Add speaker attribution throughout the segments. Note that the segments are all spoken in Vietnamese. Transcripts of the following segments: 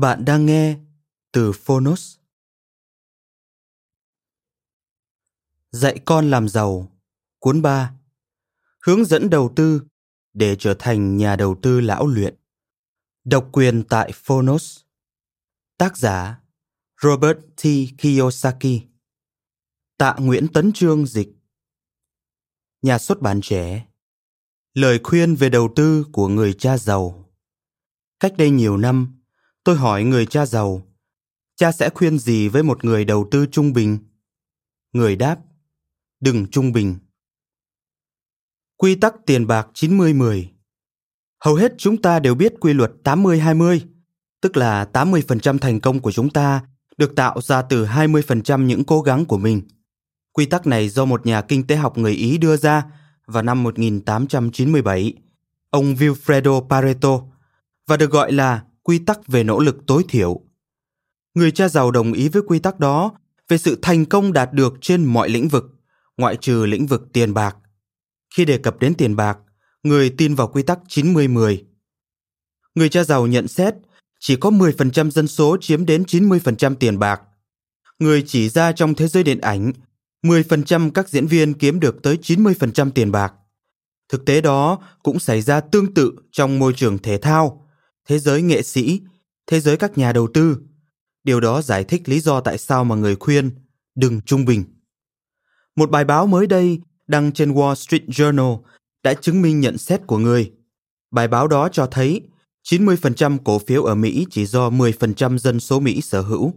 Speaker 1: Bạn đang nghe từ Phonos. Dạy con làm giàu, cuốn 3. Hướng dẫn đầu tư để trở thành nhà đầu tư lão luyện. Độc quyền tại Phonos. Tác giả Robert T. Kiyosaki. Tạ Nguyễn Tấn Trương dịch. Nhà xuất bản trẻ. Lời khuyên về đầu tư của người cha giàu. Cách đây nhiều năm, Tôi hỏi người cha giàu, cha sẽ khuyên gì với một người đầu tư trung bình? Người đáp, đừng trung bình. Quy tắc tiền bạc 90-10 Hầu hết chúng ta đều biết quy luật 80-20, tức là 80% thành công của chúng ta được tạo ra từ 20% những cố gắng của mình. Quy tắc này do một nhà kinh tế học người Ý đưa ra vào năm 1897, ông Vilfredo Pareto, và được gọi là quy tắc về nỗ lực tối thiểu. Người cha giàu đồng ý với quy tắc đó về sự thành công đạt được trên mọi lĩnh vực, ngoại trừ lĩnh vực tiền bạc. Khi đề cập đến tiền bạc, người tin vào quy tắc 90-10. Người cha giàu nhận xét chỉ có 10% dân số chiếm đến 90% tiền bạc. Người chỉ ra trong thế giới điện ảnh, 10% các diễn viên kiếm được tới 90% tiền bạc. Thực tế đó cũng xảy ra tương tự trong môi trường thể thao, thế giới nghệ sĩ, thế giới các nhà đầu tư. Điều đó giải thích lý do tại sao mà người khuyên đừng trung bình. Một bài báo mới đây đăng trên Wall Street Journal đã chứng minh nhận xét của người. Bài báo đó cho thấy 90% cổ phiếu ở Mỹ chỉ do 10% dân số Mỹ sở hữu.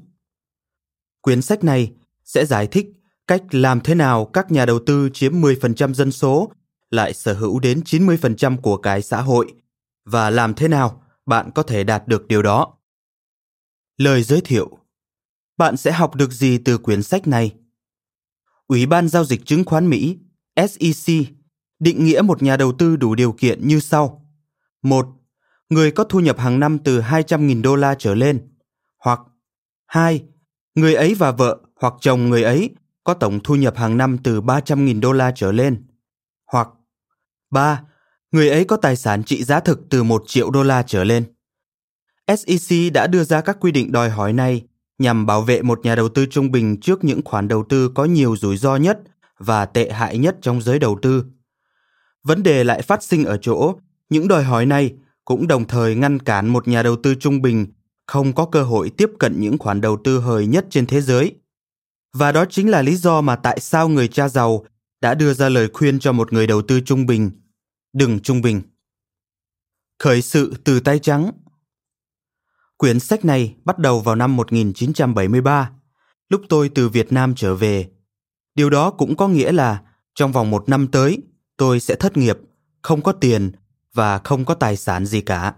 Speaker 1: Quyển sách này sẽ giải thích cách làm thế nào các nhà đầu tư chiếm 10% dân số lại sở hữu đến 90% của cái xã hội và làm thế nào bạn có thể đạt được điều đó. Lời giới thiệu Bạn sẽ học được gì từ quyển sách này? Ủy ban Giao dịch Chứng khoán Mỹ SEC định nghĩa một nhà đầu tư đủ điều kiện như sau. 1. Người có thu nhập hàng năm từ 200.000 đô la trở lên. Hoặc 2. Người ấy và vợ hoặc chồng người ấy có tổng thu nhập hàng năm từ 300.000 đô la trở lên. Hoặc 3 người ấy có tài sản trị giá thực từ 1 triệu đô la trở lên. SEC đã đưa ra các quy định đòi hỏi này nhằm bảo vệ một nhà đầu tư trung bình trước những khoản đầu tư có nhiều rủi ro nhất và tệ hại nhất trong giới đầu tư. Vấn đề lại phát sinh ở chỗ, những đòi hỏi này cũng đồng thời ngăn cản một nhà đầu tư trung bình không có cơ hội tiếp cận những khoản đầu tư hời nhất trên thế giới. Và đó chính là lý do mà tại sao người cha giàu đã đưa ra lời khuyên cho một người đầu tư trung bình – đừng trung bình. Khởi sự từ tay trắng Quyển sách này bắt đầu vào năm 1973, lúc tôi từ Việt Nam trở về. Điều đó cũng có nghĩa là trong vòng một năm tới, tôi sẽ thất nghiệp, không có tiền và không có tài sản gì cả.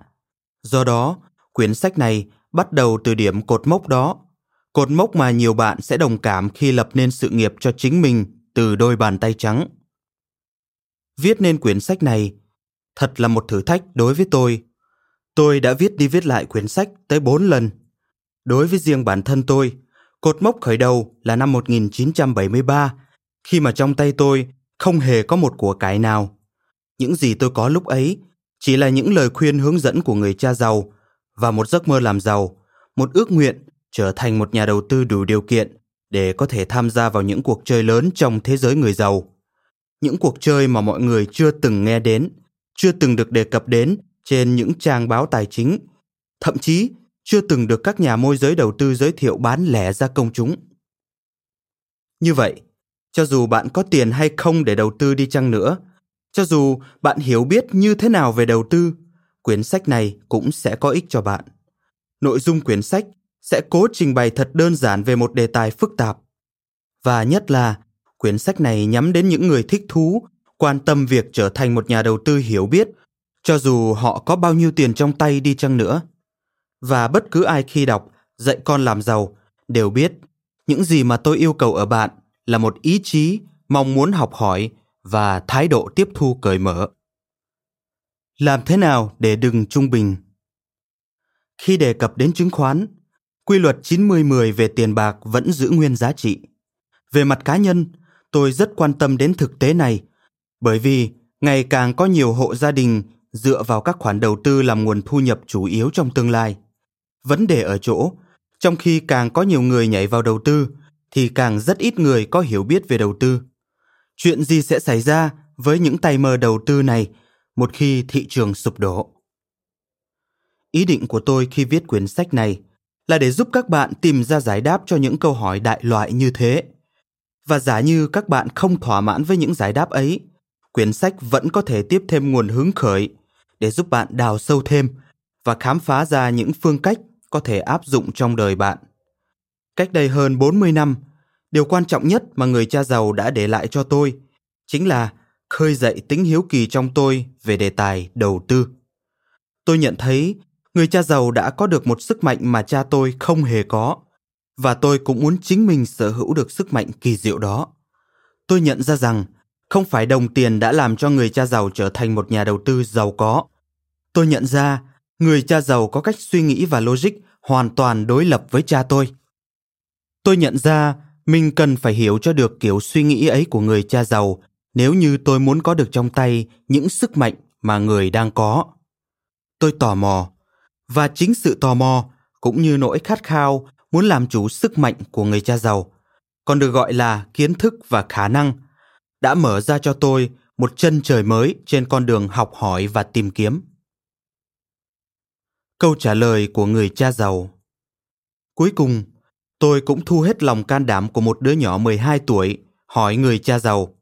Speaker 1: Do đó, quyển sách này bắt đầu từ điểm cột mốc đó, cột mốc mà nhiều bạn sẽ đồng cảm khi lập nên sự nghiệp cho chính mình từ đôi bàn tay trắng viết nên quyển sách này thật là một thử thách đối với tôi. Tôi đã viết đi viết lại quyển sách tới bốn lần. Đối với riêng bản thân tôi, cột mốc khởi đầu là năm 1973, khi mà trong tay tôi không hề có một của cải nào. Những gì tôi có lúc ấy chỉ là những lời khuyên hướng dẫn của người cha giàu và một giấc mơ làm giàu, một ước nguyện trở thành một nhà đầu tư đủ điều kiện để có thể tham gia vào những cuộc chơi lớn trong thế giới người giàu những cuộc chơi mà mọi người chưa từng nghe đến, chưa từng được đề cập đến trên những trang báo tài chính, thậm chí chưa từng được các nhà môi giới đầu tư giới thiệu bán lẻ ra công chúng. Như vậy, cho dù bạn có tiền hay không để đầu tư đi chăng nữa, cho dù bạn hiểu biết như thế nào về đầu tư, quyển sách này cũng sẽ có ích cho bạn. Nội dung quyển sách sẽ cố trình bày thật đơn giản về một đề tài phức tạp. Và nhất là Quyển sách này nhắm đến những người thích thú, quan tâm việc trở thành một nhà đầu tư hiểu biết, cho dù họ có bao nhiêu tiền trong tay đi chăng nữa. Và bất cứ ai khi đọc Dạy con làm giàu đều biết những gì mà tôi yêu cầu ở bạn là một ý chí, mong muốn học hỏi và thái độ tiếp thu cởi mở. Làm thế nào để đừng trung bình? Khi đề cập đến chứng khoán, quy luật 90-10 về tiền bạc vẫn giữ nguyên giá trị. Về mặt cá nhân, tôi rất quan tâm đến thực tế này bởi vì ngày càng có nhiều hộ gia đình dựa vào các khoản đầu tư làm nguồn thu nhập chủ yếu trong tương lai. Vấn đề ở chỗ, trong khi càng có nhiều người nhảy vào đầu tư thì càng rất ít người có hiểu biết về đầu tư. Chuyện gì sẽ xảy ra với những tay mơ đầu tư này một khi thị trường sụp đổ? Ý định của tôi khi viết quyển sách này là để giúp các bạn tìm ra giải đáp cho những câu hỏi đại loại như thế và giả như các bạn không thỏa mãn với những giải đáp ấy, quyển sách vẫn có thể tiếp thêm nguồn hứng khởi để giúp bạn đào sâu thêm và khám phá ra những phương cách có thể áp dụng trong đời bạn. Cách đây hơn 40 năm, điều quan trọng nhất mà người cha giàu đã để lại cho tôi chính là khơi dậy tính hiếu kỳ trong tôi về đề tài đầu tư. Tôi nhận thấy người cha giàu đã có được một sức mạnh mà cha tôi không hề có và tôi cũng muốn chính mình sở hữu được sức mạnh kỳ diệu đó. Tôi nhận ra rằng không phải đồng tiền đã làm cho người cha giàu trở thành một nhà đầu tư giàu có. Tôi nhận ra người cha giàu có cách suy nghĩ và logic hoàn toàn đối lập với cha tôi. Tôi nhận ra mình cần phải hiểu cho được kiểu suy nghĩ ấy của người cha giàu nếu như tôi muốn có được trong tay những sức mạnh mà người đang có. Tôi tò mò, và chính sự tò mò cũng như nỗi khát khao muốn làm chủ sức mạnh của người cha giàu, còn được gọi là kiến thức và khả năng, đã mở ra cho tôi một chân trời mới trên con đường học hỏi và tìm kiếm. Câu trả lời của người cha giàu Cuối cùng, tôi cũng thu hết lòng can đảm của một đứa nhỏ 12 tuổi hỏi người cha giàu.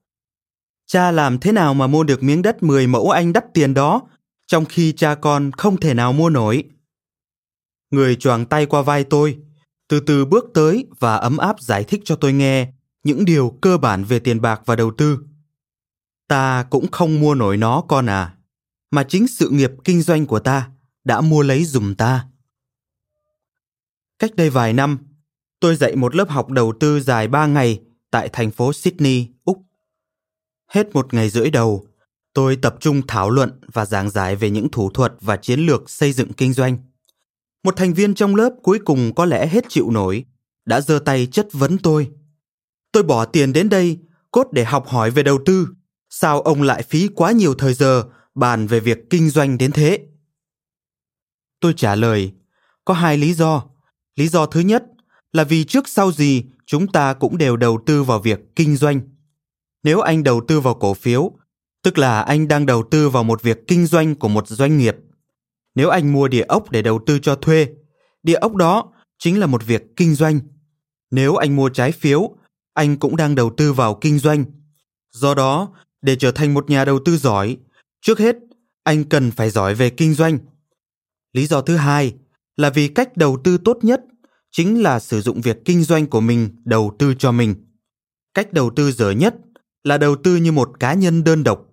Speaker 1: Cha làm thế nào mà mua được miếng đất 10 mẫu anh đắt tiền đó, trong khi cha con không thể nào mua nổi? Người choàng tay qua vai tôi, từ từ bước tới và ấm áp giải thích cho tôi nghe những điều cơ bản về tiền bạc và đầu tư. Ta cũng không mua nổi nó con à, mà chính sự nghiệp kinh doanh của ta đã mua lấy dùm ta. Cách đây vài năm, tôi dạy một lớp học đầu tư dài ba ngày tại thành phố Sydney, Úc. Hết một ngày rưỡi đầu, tôi tập trung thảo luận và giảng giải về những thủ thuật và chiến lược xây dựng kinh doanh một thành viên trong lớp cuối cùng có lẽ hết chịu nổi, đã giơ tay chất vấn tôi. Tôi bỏ tiền đến đây cốt để học hỏi về đầu tư, sao ông lại phí quá nhiều thời giờ bàn về việc kinh doanh đến thế? Tôi trả lời, có hai lý do. Lý do thứ nhất là vì trước sau gì chúng ta cũng đều đầu tư vào việc kinh doanh. Nếu anh đầu tư vào cổ phiếu, tức là anh đang đầu tư vào một việc kinh doanh của một doanh nghiệp nếu anh mua địa ốc để đầu tư cho thuê địa ốc đó chính là một việc kinh doanh nếu anh mua trái phiếu anh cũng đang đầu tư vào kinh doanh do đó để trở thành một nhà đầu tư giỏi trước hết anh cần phải giỏi về kinh doanh lý do thứ hai là vì cách đầu tư tốt nhất chính là sử dụng việc kinh doanh của mình đầu tư cho mình cách đầu tư dở nhất là đầu tư như một cá nhân đơn độc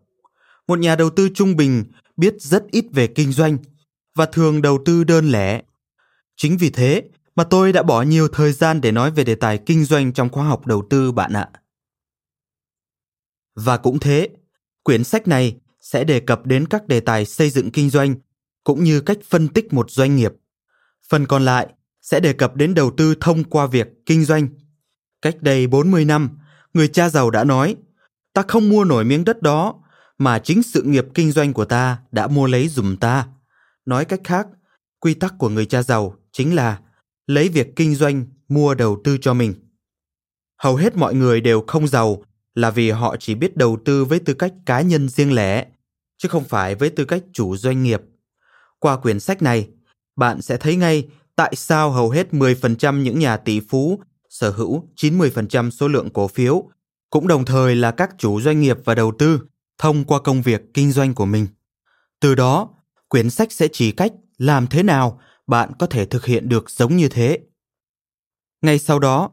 Speaker 1: một nhà đầu tư trung bình biết rất ít về kinh doanh và thường đầu tư đơn lẻ. Chính vì thế mà tôi đã bỏ nhiều thời gian để nói về đề tài kinh doanh trong khoa học đầu tư bạn ạ. Và cũng thế, quyển sách này sẽ đề cập đến các đề tài xây dựng kinh doanh cũng như cách phân tích một doanh nghiệp. Phần còn lại sẽ đề cập đến đầu tư thông qua việc kinh doanh. Cách đây 40 năm, người cha giàu đã nói, ta không mua nổi miếng đất đó mà chính sự nghiệp kinh doanh của ta đã mua lấy dùm ta nói cách khác quy tắc của người cha giàu chính là lấy việc kinh doanh mua đầu tư cho mình hầu hết mọi người đều không giàu là vì họ chỉ biết đầu tư với tư cách cá nhân riêng lẻ chứ không phải với tư cách chủ doanh nghiệp qua quyển sách này bạn sẽ thấy ngay tại sao hầu hết 10% những nhà tỷ phú sở hữu 90% số lượng cổ phiếu, cũng đồng thời là các chủ doanh nghiệp và đầu tư thông qua công việc kinh doanh của mình. Từ đó, quyển sách sẽ chỉ cách làm thế nào bạn có thể thực hiện được giống như thế. Ngay sau đó,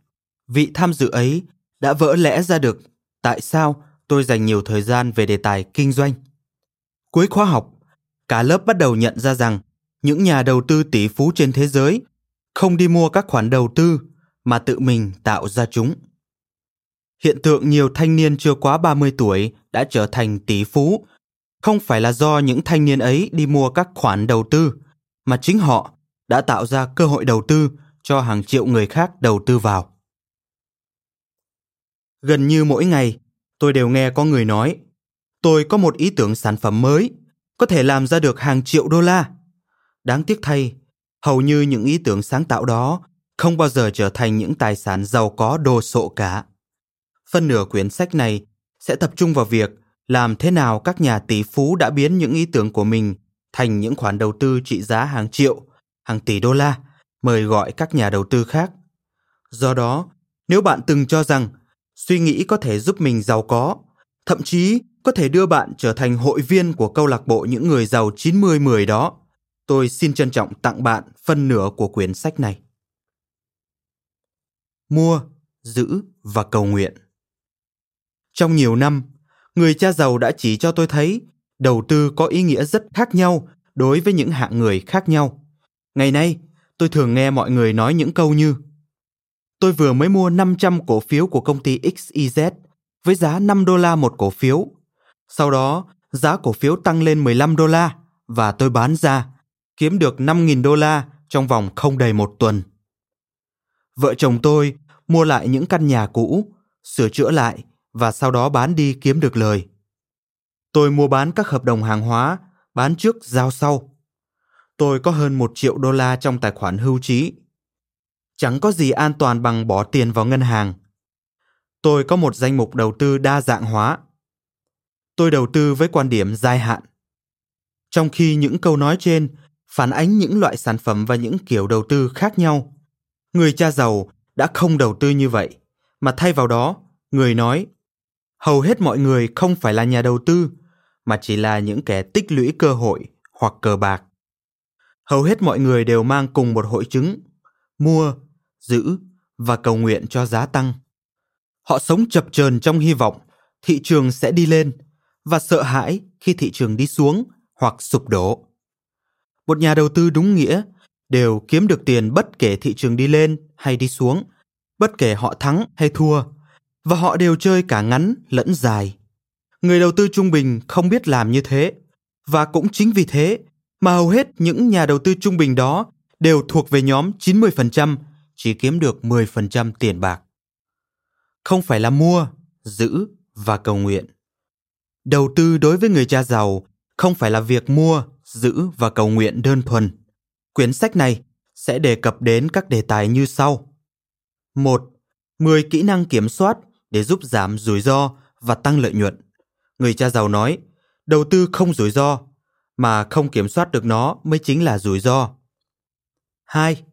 Speaker 1: vị tham dự ấy đã vỡ lẽ ra được tại sao tôi dành nhiều thời gian về đề tài kinh doanh. Cuối khóa học, cả lớp bắt đầu nhận ra rằng những nhà đầu tư tỷ phú trên thế giới không đi mua các khoản đầu tư mà tự mình tạo ra chúng. Hiện tượng nhiều thanh niên chưa quá 30 tuổi đã trở thành tỷ phú không phải là do những thanh niên ấy đi mua các khoản đầu tư mà chính họ đã tạo ra cơ hội đầu tư cho hàng triệu người khác đầu tư vào gần như mỗi ngày tôi đều nghe có người nói tôi có một ý tưởng sản phẩm mới có thể làm ra được hàng triệu đô la đáng tiếc thay hầu như những ý tưởng sáng tạo đó không bao giờ trở thành những tài sản giàu có đồ sộ cả phân nửa quyển sách này sẽ tập trung vào việc làm thế nào các nhà tỷ phú đã biến những ý tưởng của mình thành những khoản đầu tư trị giá hàng triệu, hàng tỷ đô la, mời gọi các nhà đầu tư khác. Do đó, nếu bạn từng cho rằng suy nghĩ có thể giúp mình giàu có, thậm chí có thể đưa bạn trở thành hội viên của câu lạc bộ những người giàu 90-10 đó, tôi xin trân trọng tặng bạn phân nửa của quyển sách này. Mua, giữ và cầu nguyện. Trong nhiều năm, người cha giàu đã chỉ cho tôi thấy đầu tư có ý nghĩa rất khác nhau đối với những hạng người khác nhau. Ngày nay, tôi thường nghe mọi người nói những câu như Tôi vừa mới mua 500 cổ phiếu của công ty XYZ với giá 5 đô la một cổ phiếu. Sau đó, giá cổ phiếu tăng lên 15 đô la và tôi bán ra, kiếm được 5.000 đô la trong vòng không đầy một tuần. Vợ chồng tôi mua lại những căn nhà cũ, sửa chữa lại và sau đó bán đi kiếm được lời. Tôi mua bán các hợp đồng hàng hóa, bán trước giao sau. Tôi có hơn 1 triệu đô la trong tài khoản hưu trí. Chẳng có gì an toàn bằng bỏ tiền vào ngân hàng. Tôi có một danh mục đầu tư đa dạng hóa. Tôi đầu tư với quan điểm dài hạn. Trong khi những câu nói trên phản ánh những loại sản phẩm và những kiểu đầu tư khác nhau, người cha giàu đã không đầu tư như vậy, mà thay vào đó, người nói hầu hết mọi người không phải là nhà đầu tư mà chỉ là những kẻ tích lũy cơ hội hoặc cờ bạc hầu hết mọi người đều mang cùng một hội chứng mua giữ và cầu nguyện cho giá tăng họ sống chập chờn trong hy vọng thị trường sẽ đi lên và sợ hãi khi thị trường đi xuống hoặc sụp đổ một nhà đầu tư đúng nghĩa đều kiếm được tiền bất kể thị trường đi lên hay đi xuống bất kể họ thắng hay thua và họ đều chơi cả ngắn lẫn dài. Người đầu tư trung bình không biết làm như thế và cũng chính vì thế mà hầu hết những nhà đầu tư trung bình đó đều thuộc về nhóm 90% chỉ kiếm được 10% tiền bạc. Không phải là mua, giữ và cầu nguyện. Đầu tư đối với người cha giàu không phải là việc mua, giữ và cầu nguyện đơn thuần. Quyển sách này sẽ đề cập đến các đề tài như sau. 1. 10 kỹ năng kiểm soát để giúp giảm rủi ro và tăng lợi nhuận. Người cha giàu nói, đầu tư không rủi ro mà không kiểm soát được nó mới chính là rủi ro. 2.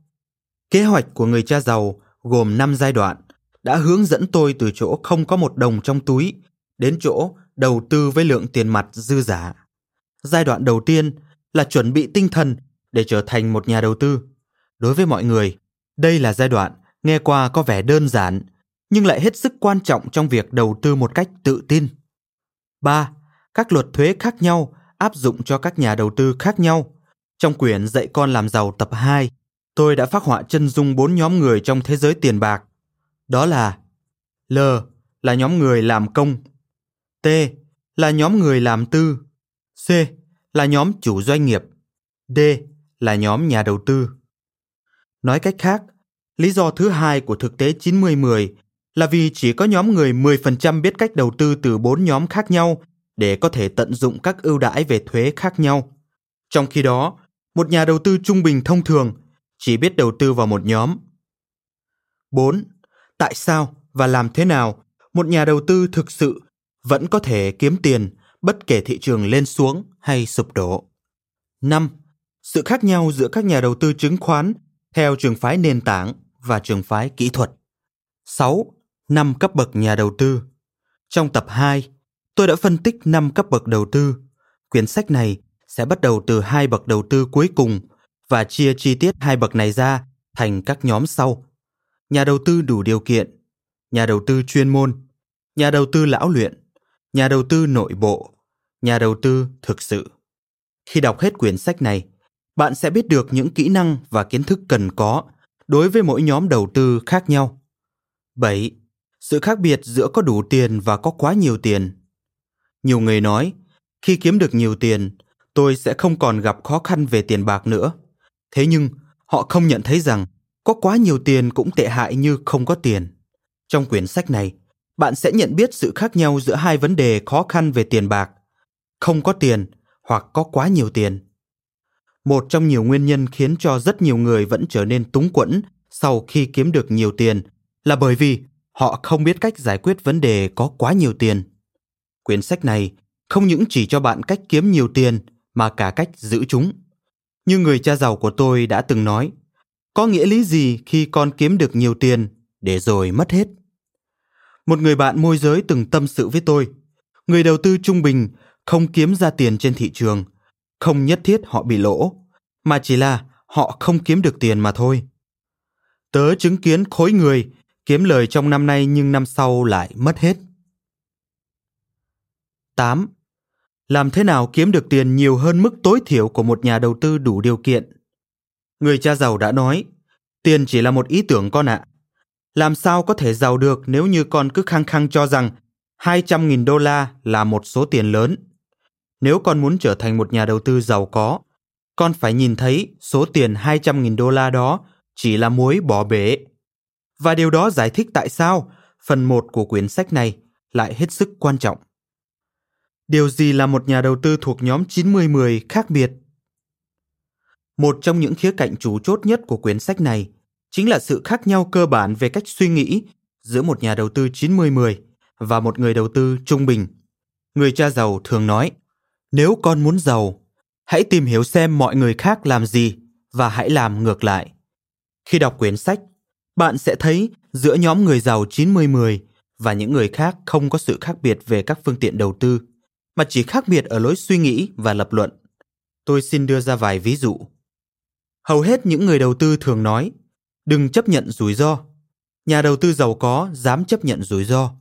Speaker 1: Kế hoạch của người cha giàu gồm 5 giai đoạn đã hướng dẫn tôi từ chỗ không có một đồng trong túi đến chỗ đầu tư với lượng tiền mặt dư giả. Giai đoạn đầu tiên là chuẩn bị tinh thần để trở thành một nhà đầu tư. Đối với mọi người, đây là giai đoạn nghe qua có vẻ đơn giản nhưng lại hết sức quan trọng trong việc đầu tư một cách tự tin. 3. Các luật thuế khác nhau áp dụng cho các nhà đầu tư khác nhau. Trong quyển Dạy con làm giàu tập 2, tôi đã phát họa chân dung bốn nhóm người trong thế giới tiền bạc. Đó là L là nhóm người làm công, T là nhóm người làm tư, C là nhóm chủ doanh nghiệp, D là nhóm nhà đầu tư. Nói cách khác, lý do thứ hai của thực tế 90-10 là vì chỉ có nhóm người 10% biết cách đầu tư từ bốn nhóm khác nhau để có thể tận dụng các ưu đãi về thuế khác nhau. Trong khi đó, một nhà đầu tư trung bình thông thường chỉ biết đầu tư vào một nhóm. 4. Tại sao và làm thế nào một nhà đầu tư thực sự vẫn có thể kiếm tiền bất kể thị trường lên xuống hay sụp đổ? 5. Sự khác nhau giữa các nhà đầu tư chứng khoán theo trường phái nền tảng và trường phái kỹ thuật. 6. 5 cấp bậc nhà đầu tư. Trong tập 2, tôi đã phân tích 5 cấp bậc đầu tư. Quyển sách này sẽ bắt đầu từ hai bậc đầu tư cuối cùng và chia chi tiết hai bậc này ra thành các nhóm sau. Nhà đầu tư đủ điều kiện, nhà đầu tư chuyên môn, nhà đầu tư lão luyện, nhà đầu tư nội bộ, nhà đầu tư thực sự. Khi đọc hết quyển sách này, bạn sẽ biết được những kỹ năng và kiến thức cần có đối với mỗi nhóm đầu tư khác nhau. 7 sự khác biệt giữa có đủ tiền và có quá nhiều tiền nhiều người nói khi kiếm được nhiều tiền tôi sẽ không còn gặp khó khăn về tiền bạc nữa thế nhưng họ không nhận thấy rằng có quá nhiều tiền cũng tệ hại như không có tiền trong quyển sách này bạn sẽ nhận biết sự khác nhau giữa hai vấn đề khó khăn về tiền bạc không có tiền hoặc có quá nhiều tiền một trong nhiều nguyên nhân khiến cho rất nhiều người vẫn trở nên túng quẫn sau khi kiếm được nhiều tiền là bởi vì họ không biết cách giải quyết vấn đề có quá nhiều tiền. Quyển sách này không những chỉ cho bạn cách kiếm nhiều tiền mà cả cách giữ chúng. Như người cha giàu của tôi đã từng nói, có nghĩa lý gì khi con kiếm được nhiều tiền để rồi mất hết? Một người bạn môi giới từng tâm sự với tôi, người đầu tư trung bình không kiếm ra tiền trên thị trường, không nhất thiết họ bị lỗ, mà chỉ là họ không kiếm được tiền mà thôi. Tớ chứng kiến khối người kiếm lời trong năm nay nhưng năm sau lại mất hết. 8. Làm thế nào kiếm được tiền nhiều hơn mức tối thiểu của một nhà đầu tư đủ điều kiện? Người cha giàu đã nói, tiền chỉ là một ý tưởng con ạ. À. Làm sao có thể giàu được nếu như con cứ khăng khăng cho rằng 200.000 đô la là một số tiền lớn. Nếu con muốn trở thành một nhà đầu tư giàu có, con phải nhìn thấy số tiền 200.000 đô la đó chỉ là muối bỏ bể và điều đó giải thích tại sao phần 1 của quyển sách này lại hết sức quan trọng. Điều gì là một nhà đầu tư thuộc nhóm 90-10 khác biệt? Một trong những khía cạnh chủ chốt nhất của quyển sách này chính là sự khác nhau cơ bản về cách suy nghĩ giữa một nhà đầu tư 90-10 và một người đầu tư trung bình. Người cha giàu thường nói, nếu con muốn giàu, hãy tìm hiểu xem mọi người khác làm gì và hãy làm ngược lại. Khi đọc quyển sách bạn sẽ thấy giữa nhóm người giàu 90-10 và những người khác không có sự khác biệt về các phương tiện đầu tư, mà chỉ khác biệt ở lối suy nghĩ và lập luận. Tôi xin đưa ra vài ví dụ. Hầu hết những người đầu tư thường nói, đừng chấp nhận rủi ro. Nhà đầu tư giàu có dám chấp nhận rủi ro.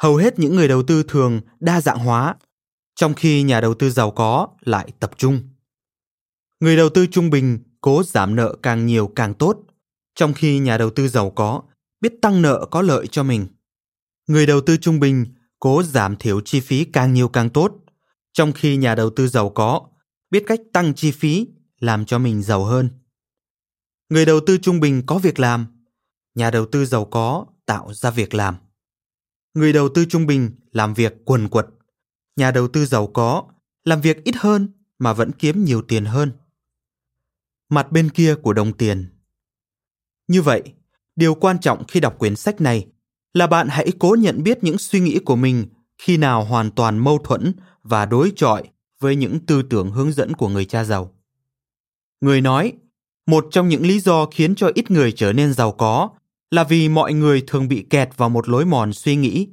Speaker 1: Hầu hết những người đầu tư thường đa dạng hóa, trong khi nhà đầu tư giàu có lại tập trung. Người đầu tư trung bình cố giảm nợ càng nhiều càng tốt trong khi nhà đầu tư giàu có biết tăng nợ có lợi cho mình. Người đầu tư trung bình cố giảm thiểu chi phí càng nhiều càng tốt, trong khi nhà đầu tư giàu có biết cách tăng chi phí làm cho mình giàu hơn. Người đầu tư trung bình có việc làm, nhà đầu tư giàu có tạo ra việc làm. Người đầu tư trung bình làm việc quần quật, nhà đầu tư giàu có làm việc ít hơn mà vẫn kiếm nhiều tiền hơn. Mặt bên kia của đồng tiền như vậy, điều quan trọng khi đọc quyển sách này là bạn hãy cố nhận biết những suy nghĩ của mình khi nào hoàn toàn mâu thuẫn và đối chọi với những tư tưởng hướng dẫn của người cha giàu. Người nói, một trong những lý do khiến cho ít người trở nên giàu có là vì mọi người thường bị kẹt vào một lối mòn suy nghĩ.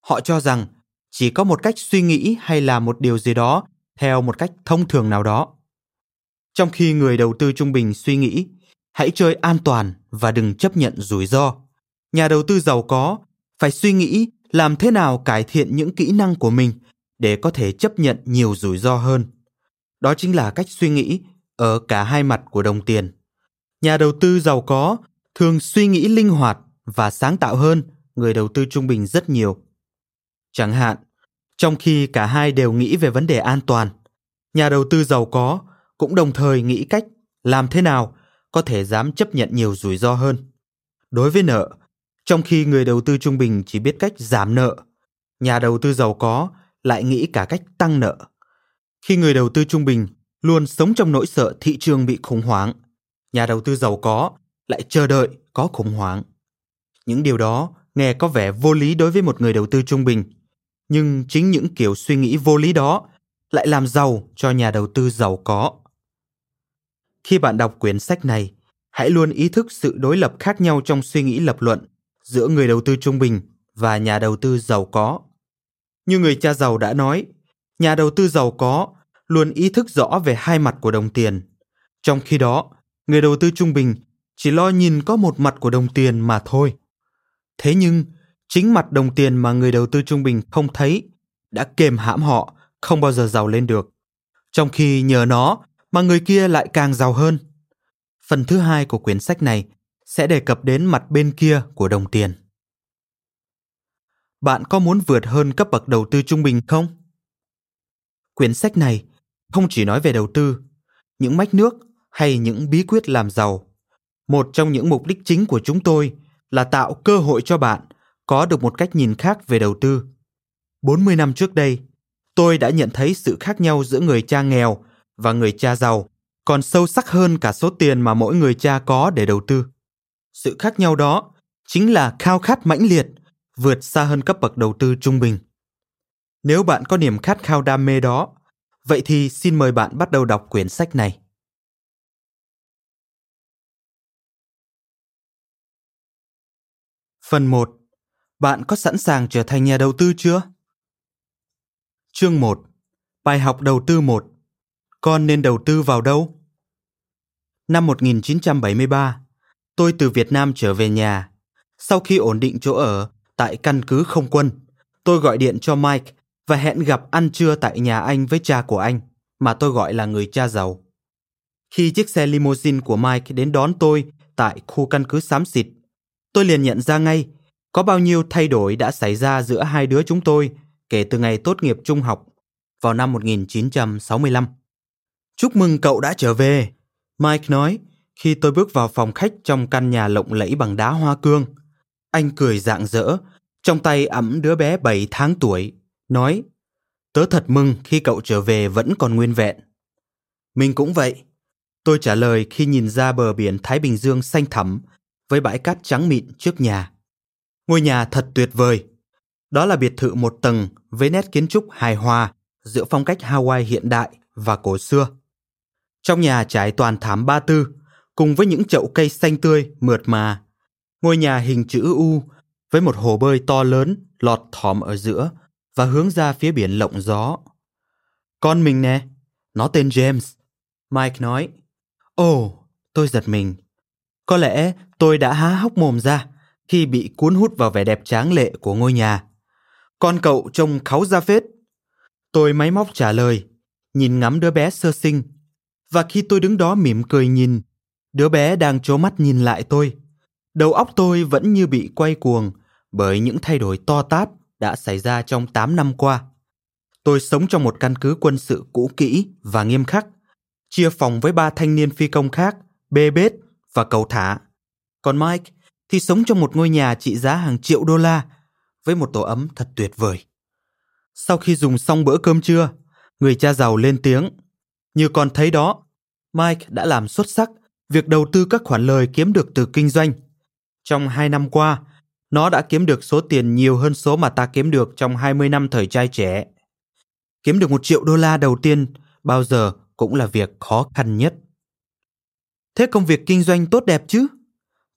Speaker 1: Họ cho rằng chỉ có một cách suy nghĩ hay là một điều gì đó theo một cách thông thường nào đó. Trong khi người đầu tư trung bình suy nghĩ, hãy chơi an toàn và đừng chấp nhận rủi ro. Nhà đầu tư giàu có phải suy nghĩ làm thế nào cải thiện những kỹ năng của mình để có thể chấp nhận nhiều rủi ro hơn. Đó chính là cách suy nghĩ ở cả hai mặt của đồng tiền. Nhà đầu tư giàu có thường suy nghĩ linh hoạt và sáng tạo hơn người đầu tư trung bình rất nhiều. Chẳng hạn, trong khi cả hai đều nghĩ về vấn đề an toàn, nhà đầu tư giàu có cũng đồng thời nghĩ cách làm thế nào có thể dám chấp nhận nhiều rủi ro hơn. Đối với nợ, trong khi người đầu tư trung bình chỉ biết cách giảm nợ, nhà đầu tư giàu có lại nghĩ cả cách tăng nợ. Khi người đầu tư trung bình luôn sống trong nỗi sợ thị trường bị khủng hoảng, nhà đầu tư giàu có lại chờ đợi có khủng hoảng. Những điều đó nghe có vẻ vô lý đối với một người đầu tư trung bình, nhưng chính những kiểu suy nghĩ vô lý đó lại làm giàu cho nhà đầu tư giàu có. Khi bạn đọc quyển sách này, hãy luôn ý thức sự đối lập khác nhau trong suy nghĩ lập luận giữa người đầu tư trung bình và nhà đầu tư giàu có. Như người cha giàu đã nói, nhà đầu tư giàu có luôn ý thức rõ về hai mặt của đồng tiền. Trong khi đó, người đầu tư trung bình chỉ lo nhìn có một mặt của đồng tiền mà thôi. Thế nhưng, chính mặt đồng tiền mà người đầu tư trung bình không thấy đã kềm hãm họ không bao giờ giàu lên được. Trong khi nhờ nó mà người kia lại càng giàu hơn. Phần thứ hai của quyển sách này sẽ đề cập đến mặt bên kia của đồng tiền. Bạn có muốn vượt hơn cấp bậc đầu tư trung bình không? Quyển sách này không chỉ nói về đầu tư, những mách nước hay những bí quyết làm giàu. Một trong những mục đích chính của chúng tôi là tạo cơ hội cho bạn có được một cách nhìn khác về đầu tư. 40 năm trước đây, tôi đã nhận thấy sự khác nhau giữa người cha nghèo và người cha giàu còn sâu sắc hơn cả số tiền mà mỗi người cha có để đầu tư. Sự khác nhau đó chính là khao khát mãnh liệt, vượt xa hơn cấp bậc đầu tư trung bình. Nếu bạn có niềm khát khao đam mê đó, vậy thì xin mời bạn bắt đầu đọc quyển sách này. Phần 1. Bạn có sẵn sàng trở thành nhà đầu tư chưa? Chương 1. Bài học đầu tư 1 con nên đầu tư vào đâu? Năm 1973, tôi từ Việt Nam trở về nhà. Sau khi ổn định chỗ ở tại căn cứ không quân, tôi gọi điện cho Mike và hẹn gặp ăn trưa tại nhà anh với cha của anh, mà tôi gọi là người cha giàu. Khi chiếc xe limousine của Mike đến đón tôi tại khu căn cứ xám xịt, tôi liền nhận ra ngay có bao nhiêu thay đổi đã xảy ra giữa hai đứa chúng tôi kể từ ngày tốt nghiệp trung học vào năm 1965. Chúc mừng cậu đã trở về, Mike nói khi tôi bước vào phòng khách trong căn nhà lộng lẫy bằng đá hoa cương. Anh cười rạng rỡ, trong tay ẵm đứa bé 7 tháng tuổi, nói Tớ thật mừng khi cậu trở về vẫn còn nguyên vẹn. Mình cũng vậy. Tôi trả lời khi nhìn ra bờ biển Thái Bình Dương xanh thẳm với bãi cát trắng mịn trước nhà. Ngôi nhà thật tuyệt vời. Đó là biệt thự một tầng với nét kiến trúc hài hòa giữa phong cách Hawaii hiện đại và cổ xưa. Trong nhà trải toàn thảm ba tư, cùng với những chậu cây xanh tươi mượt mà. Ngôi nhà hình chữ U với một hồ bơi to lớn lọt thỏm ở giữa và hướng ra phía biển lộng gió. Con mình nè, nó tên James. Mike nói. Ồ, oh, tôi giật mình. Có lẽ tôi đã há hốc mồm ra khi bị cuốn hút vào vẻ đẹp tráng lệ của ngôi nhà. Con cậu trông kháu ra phết. Tôi máy móc trả lời, nhìn ngắm đứa bé sơ sinh và khi tôi đứng đó mỉm cười nhìn, đứa bé đang trố mắt nhìn lại tôi. Đầu óc tôi vẫn như bị quay cuồng bởi những thay đổi to tát đã xảy ra trong 8 năm qua. Tôi sống trong một căn cứ quân sự cũ kỹ và nghiêm khắc, chia phòng với ba thanh niên phi công khác, bê bết và cầu thả. Còn Mike thì sống trong một ngôi nhà trị giá hàng triệu đô la với một tổ ấm thật tuyệt vời. Sau khi dùng xong bữa cơm trưa, người cha giàu lên tiếng như con thấy đó, Mike đã làm xuất sắc việc đầu tư các khoản lời kiếm được từ kinh doanh. Trong hai năm qua, nó đã kiếm được số tiền nhiều hơn số mà ta kiếm được trong 20 năm thời trai trẻ. Kiếm được một triệu đô la đầu tiên bao giờ cũng là việc khó khăn nhất. Thế công việc kinh doanh tốt đẹp chứ?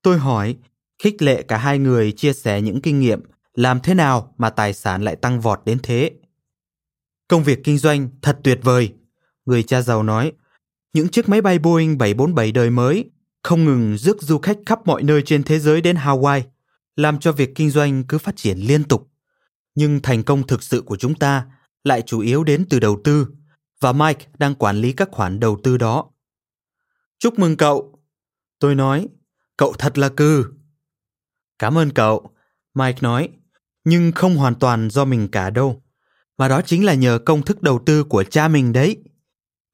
Speaker 1: Tôi hỏi, khích lệ cả hai người chia sẻ những kinh nghiệm làm thế nào mà tài sản lại tăng vọt đến thế. Công việc kinh doanh thật tuyệt vời người cha giàu nói. Những chiếc máy bay Boeing 747 đời mới không ngừng rước du khách khắp mọi nơi trên thế giới đến Hawaii, làm cho việc kinh doanh cứ phát triển liên tục. Nhưng thành công thực sự của chúng ta lại chủ yếu đến từ đầu tư, và Mike đang quản lý các khoản đầu tư đó. Chúc mừng cậu! Tôi nói, cậu thật là cư. Cảm ơn cậu, Mike nói, nhưng không hoàn toàn do mình cả đâu, mà đó chính là nhờ công thức đầu tư của cha mình đấy.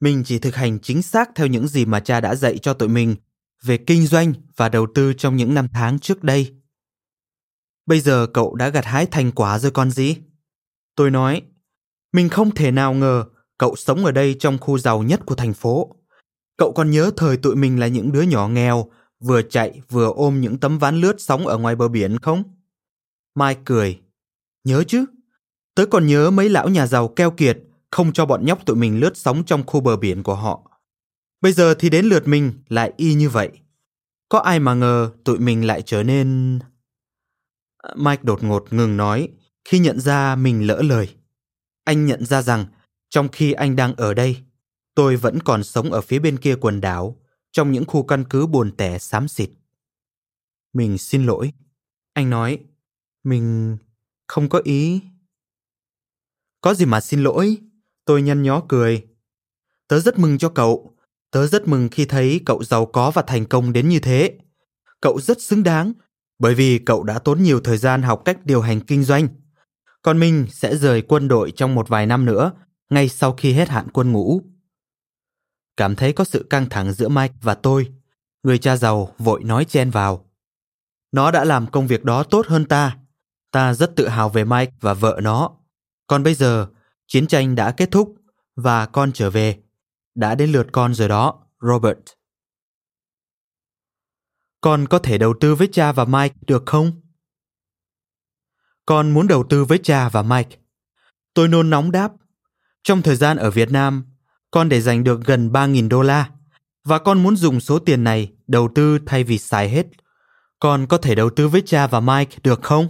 Speaker 1: Mình chỉ thực hành chính xác theo những gì mà cha đã dạy cho tụi mình về kinh doanh và đầu tư trong những năm tháng trước đây. Bây giờ cậu đã gặt hái thành quả rồi con gì? Tôi nói, mình không thể nào ngờ cậu sống ở đây trong khu giàu nhất của thành phố. Cậu còn nhớ thời tụi mình là những đứa nhỏ nghèo, vừa chạy vừa ôm những tấm ván lướt sóng ở ngoài bờ biển không? Mai cười. Nhớ chứ. Tớ còn nhớ mấy lão nhà giàu keo kiệt không cho bọn nhóc tụi mình lướt sóng trong khu bờ biển của họ. Bây giờ thì đến lượt mình lại y như vậy. Có ai mà ngờ tụi mình lại trở nên... Mike đột ngột ngừng nói khi nhận ra mình lỡ lời. Anh nhận ra rằng trong khi anh đang ở đây, tôi vẫn còn sống ở phía bên kia quần đảo, trong những khu căn cứ buồn tẻ xám xịt. Mình xin lỗi. Anh nói, mình không có ý. Có gì mà xin lỗi? Tôi nhăn nhó cười. Tớ rất mừng cho cậu. Tớ rất mừng khi thấy cậu giàu có và thành công đến như thế. Cậu rất xứng đáng, bởi vì cậu đã tốn nhiều thời gian học cách điều hành kinh doanh. Còn mình sẽ rời quân đội trong một vài năm nữa, ngay sau khi hết hạn quân ngũ. Cảm thấy có sự căng thẳng giữa Mike và tôi, người cha giàu vội nói chen vào. Nó đã làm công việc đó tốt hơn ta. Ta rất tự hào về Mike và vợ nó. Còn bây giờ, Chiến tranh đã kết thúc và con trở về. Đã đến lượt con rồi đó, Robert. Con có thể đầu tư với cha và Mike được không? Con muốn đầu tư với cha và Mike. Tôi nôn nóng đáp. Trong thời gian ở Việt Nam, con để giành được gần ba nghìn đô la và con muốn dùng số tiền này đầu tư thay vì xài hết. Con có thể đầu tư với cha và Mike được không?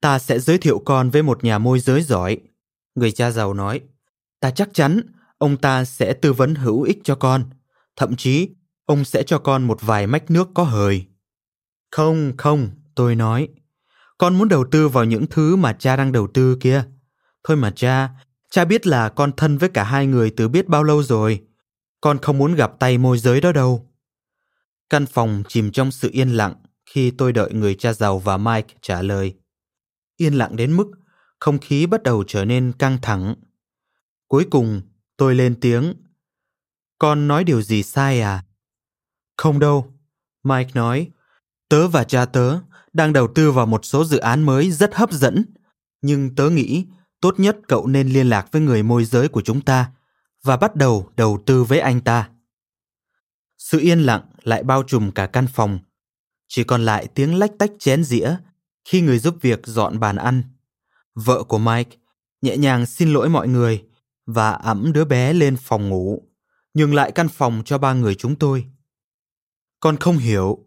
Speaker 1: Ta sẽ giới thiệu con với một nhà môi giới giỏi Người cha giàu nói, ta chắc chắn ông ta sẽ tư vấn hữu ích cho con. Thậm chí, ông sẽ cho con một vài mách nước có hời. Không, không, tôi nói. Con muốn đầu tư vào những thứ mà cha đang đầu tư kia. Thôi mà cha, cha biết là con thân với cả hai người từ biết bao lâu rồi. Con không muốn gặp tay môi giới đó đâu. Căn phòng chìm trong sự yên lặng khi tôi đợi người cha giàu và Mike trả lời. Yên lặng đến mức không khí bắt đầu trở nên căng thẳng. Cuối cùng, tôi lên tiếng. Con nói điều gì sai à? Không đâu, Mike nói. Tớ và cha tớ đang đầu tư vào một số dự án mới rất hấp dẫn. Nhưng tớ nghĩ tốt nhất cậu nên liên lạc với người môi giới của chúng ta và bắt đầu đầu tư với anh ta. Sự yên lặng lại bao trùm cả căn phòng. Chỉ còn lại tiếng lách tách chén dĩa khi người giúp việc dọn bàn ăn vợ của Mike, nhẹ nhàng xin lỗi mọi người và ẵm đứa bé lên phòng ngủ, nhường lại căn phòng cho ba người chúng tôi. Con không hiểu,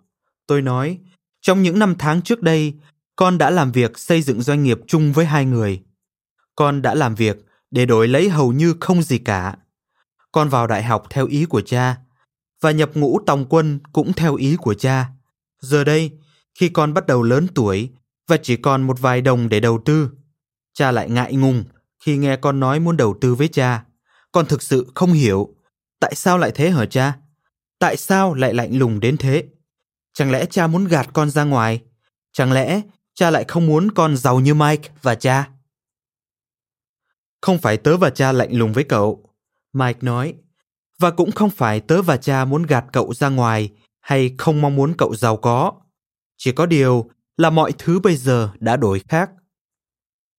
Speaker 1: tôi nói, trong những năm tháng trước đây, con đã làm việc xây dựng doanh nghiệp chung với hai người. Con đã làm việc để đổi lấy hầu như không gì cả. Con vào đại học theo ý của cha và nhập ngũ tòng quân cũng theo ý của cha. Giờ đây, khi con bắt đầu lớn tuổi và chỉ còn một vài đồng để đầu tư, Cha lại ngại ngùng khi nghe con nói muốn đầu tư với cha. Con thực sự không hiểu. Tại sao lại thế hở cha? Tại sao lại lạnh lùng đến thế? Chẳng lẽ cha muốn gạt con ra ngoài? Chẳng lẽ cha lại không muốn con giàu như Mike và cha? Không phải tớ và cha lạnh lùng với cậu, Mike nói. Và cũng không phải tớ và cha muốn gạt cậu ra ngoài hay không mong muốn cậu giàu có. Chỉ có điều là mọi thứ bây giờ đã đổi khác.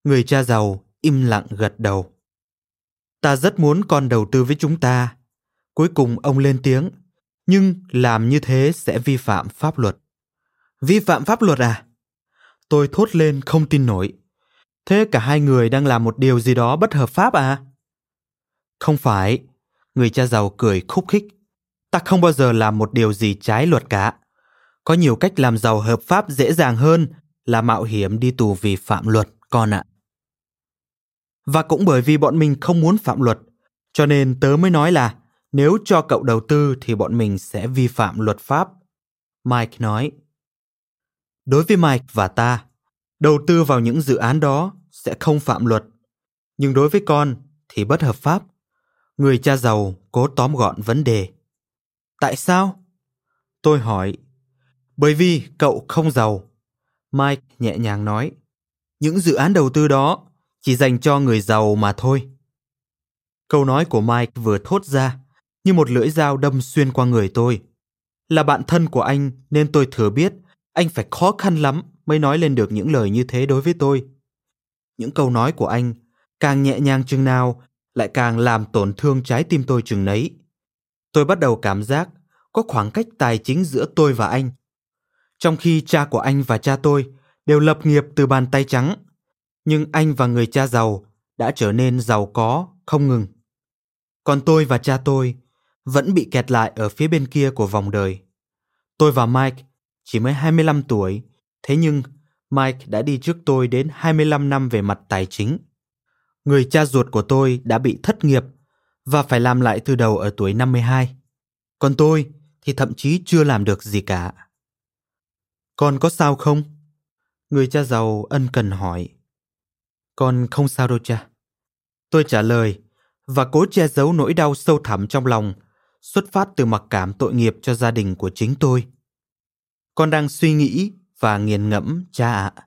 Speaker 1: Người cha giàu im lặng gật đầu. Ta rất muốn con đầu tư với chúng ta. Cuối cùng ông lên tiếng, nhưng làm như thế sẽ vi phạm pháp luật. Vi phạm pháp luật à? Tôi thốt lên không tin nổi. Thế cả hai người đang làm một điều gì đó bất hợp pháp à? Không phải, người cha giàu cười khúc khích. Ta không bao giờ làm một điều gì trái luật cả. Có nhiều cách làm giàu hợp pháp dễ dàng hơn là mạo hiểm đi tù vì phạm luật, con ạ và cũng bởi vì bọn mình không muốn phạm luật. Cho nên tớ mới nói là nếu cho cậu đầu tư thì bọn mình sẽ vi phạm luật pháp. Mike nói. Đối với Mike và ta, đầu tư vào những dự án đó sẽ không phạm luật. Nhưng đối với con thì bất hợp pháp. Người cha giàu cố tóm gọn vấn đề. Tại sao? Tôi hỏi. Bởi vì cậu không giàu. Mike nhẹ nhàng nói. Những dự án đầu tư đó chỉ dành cho người giàu mà thôi. Câu nói của Mike vừa thốt ra, như một lưỡi dao đâm xuyên qua người tôi. Là bạn thân của anh nên tôi thừa biết anh phải khó khăn lắm mới nói lên được những lời như thế đối với tôi. Những câu nói của anh càng nhẹ nhàng chừng nào lại càng làm tổn thương trái tim tôi chừng nấy. Tôi bắt đầu cảm giác có khoảng cách tài chính giữa tôi và anh. Trong khi cha của anh và cha tôi đều lập nghiệp từ bàn tay trắng nhưng anh và người cha giàu đã trở nên giàu có không ngừng. Còn tôi và cha tôi vẫn bị kẹt lại ở phía bên kia của vòng đời. Tôi và Mike chỉ mới 25 tuổi, thế nhưng Mike đã đi trước tôi đến 25 năm về mặt tài chính. Người cha ruột của tôi đã bị thất nghiệp và phải làm lại từ đầu ở tuổi 52. Còn tôi thì thậm chí chưa làm được gì cả. Con có sao không? Người cha giàu ân cần hỏi. Con không sao đâu cha. Tôi trả lời và cố che giấu nỗi đau sâu thẳm trong lòng, xuất phát từ mặc cảm tội nghiệp cho gia đình của chính tôi. Con đang suy nghĩ và nghiền ngẫm cha ạ. À.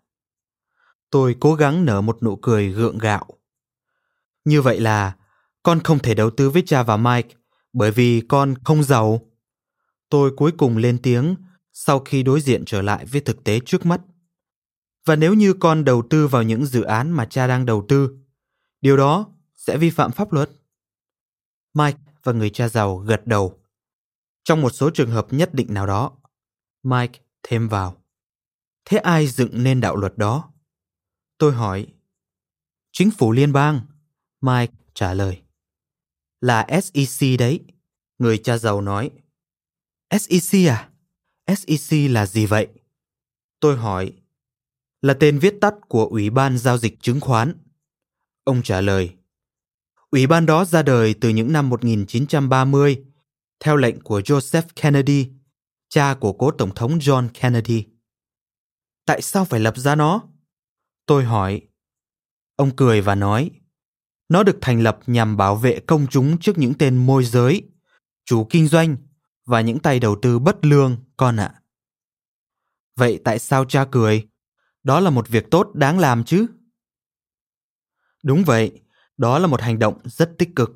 Speaker 1: Tôi cố gắng nở một nụ cười gượng gạo. Như vậy là con không thể đầu tư với cha và Mike bởi vì con không giàu. Tôi cuối cùng lên tiếng sau khi đối diện trở lại với thực tế trước mắt và nếu như con đầu tư vào những dự án mà cha đang đầu tư, điều đó sẽ vi phạm pháp luật. Mike và người cha giàu gật đầu. Trong một số trường hợp nhất định nào đó, Mike thêm vào. Thế ai dựng nên đạo luật đó? Tôi hỏi. Chính phủ liên bang, Mike trả lời. Là SEC đấy, người cha giàu nói. SEC à? SEC là gì vậy? Tôi hỏi là tên viết tắt của Ủy ban Giao dịch Chứng khoán. Ông trả lời, Ủy ban đó ra đời từ những năm 1930, theo lệnh của Joseph Kennedy, cha của cố Tổng thống John Kennedy. Tại sao phải lập ra nó? Tôi hỏi. Ông cười và nói, nó được thành lập nhằm bảo vệ công chúng trước những tên môi giới, chủ kinh doanh và những tay đầu tư bất lương, con ạ. À. Vậy tại sao cha cười? đó là một việc tốt đáng làm chứ đúng vậy đó là một hành động rất tích cực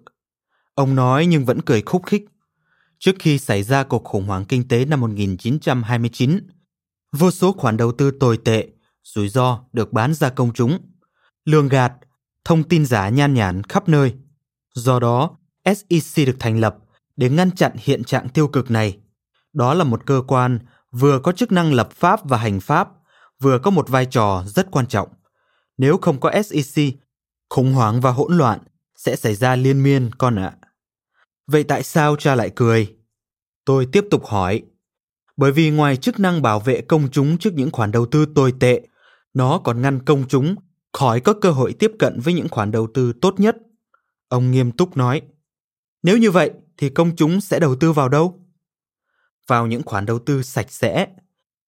Speaker 1: ông nói nhưng vẫn cười khúc khích trước khi xảy ra cuộc khủng hoảng kinh tế năm 1929 vô số khoản đầu tư tồi tệ rủi ro được bán ra công chúng lường gạt thông tin giả nhan nhản khắp nơi do đó SEC được thành lập để ngăn chặn hiện trạng tiêu cực này đó là một cơ quan vừa có chức năng lập pháp và hành pháp vừa có một vai trò rất quan trọng. Nếu không có SEC, khủng hoảng và hỗn loạn sẽ xảy ra liên miên con ạ. À. Vậy tại sao cha lại cười? Tôi tiếp tục hỏi. Bởi vì ngoài chức năng bảo vệ công chúng trước những khoản đầu tư tồi tệ, nó còn ngăn công chúng khỏi có cơ hội tiếp cận với những khoản đầu tư tốt nhất. Ông nghiêm túc nói. Nếu như vậy thì công chúng sẽ đầu tư vào đâu? Vào những khoản đầu tư sạch sẽ,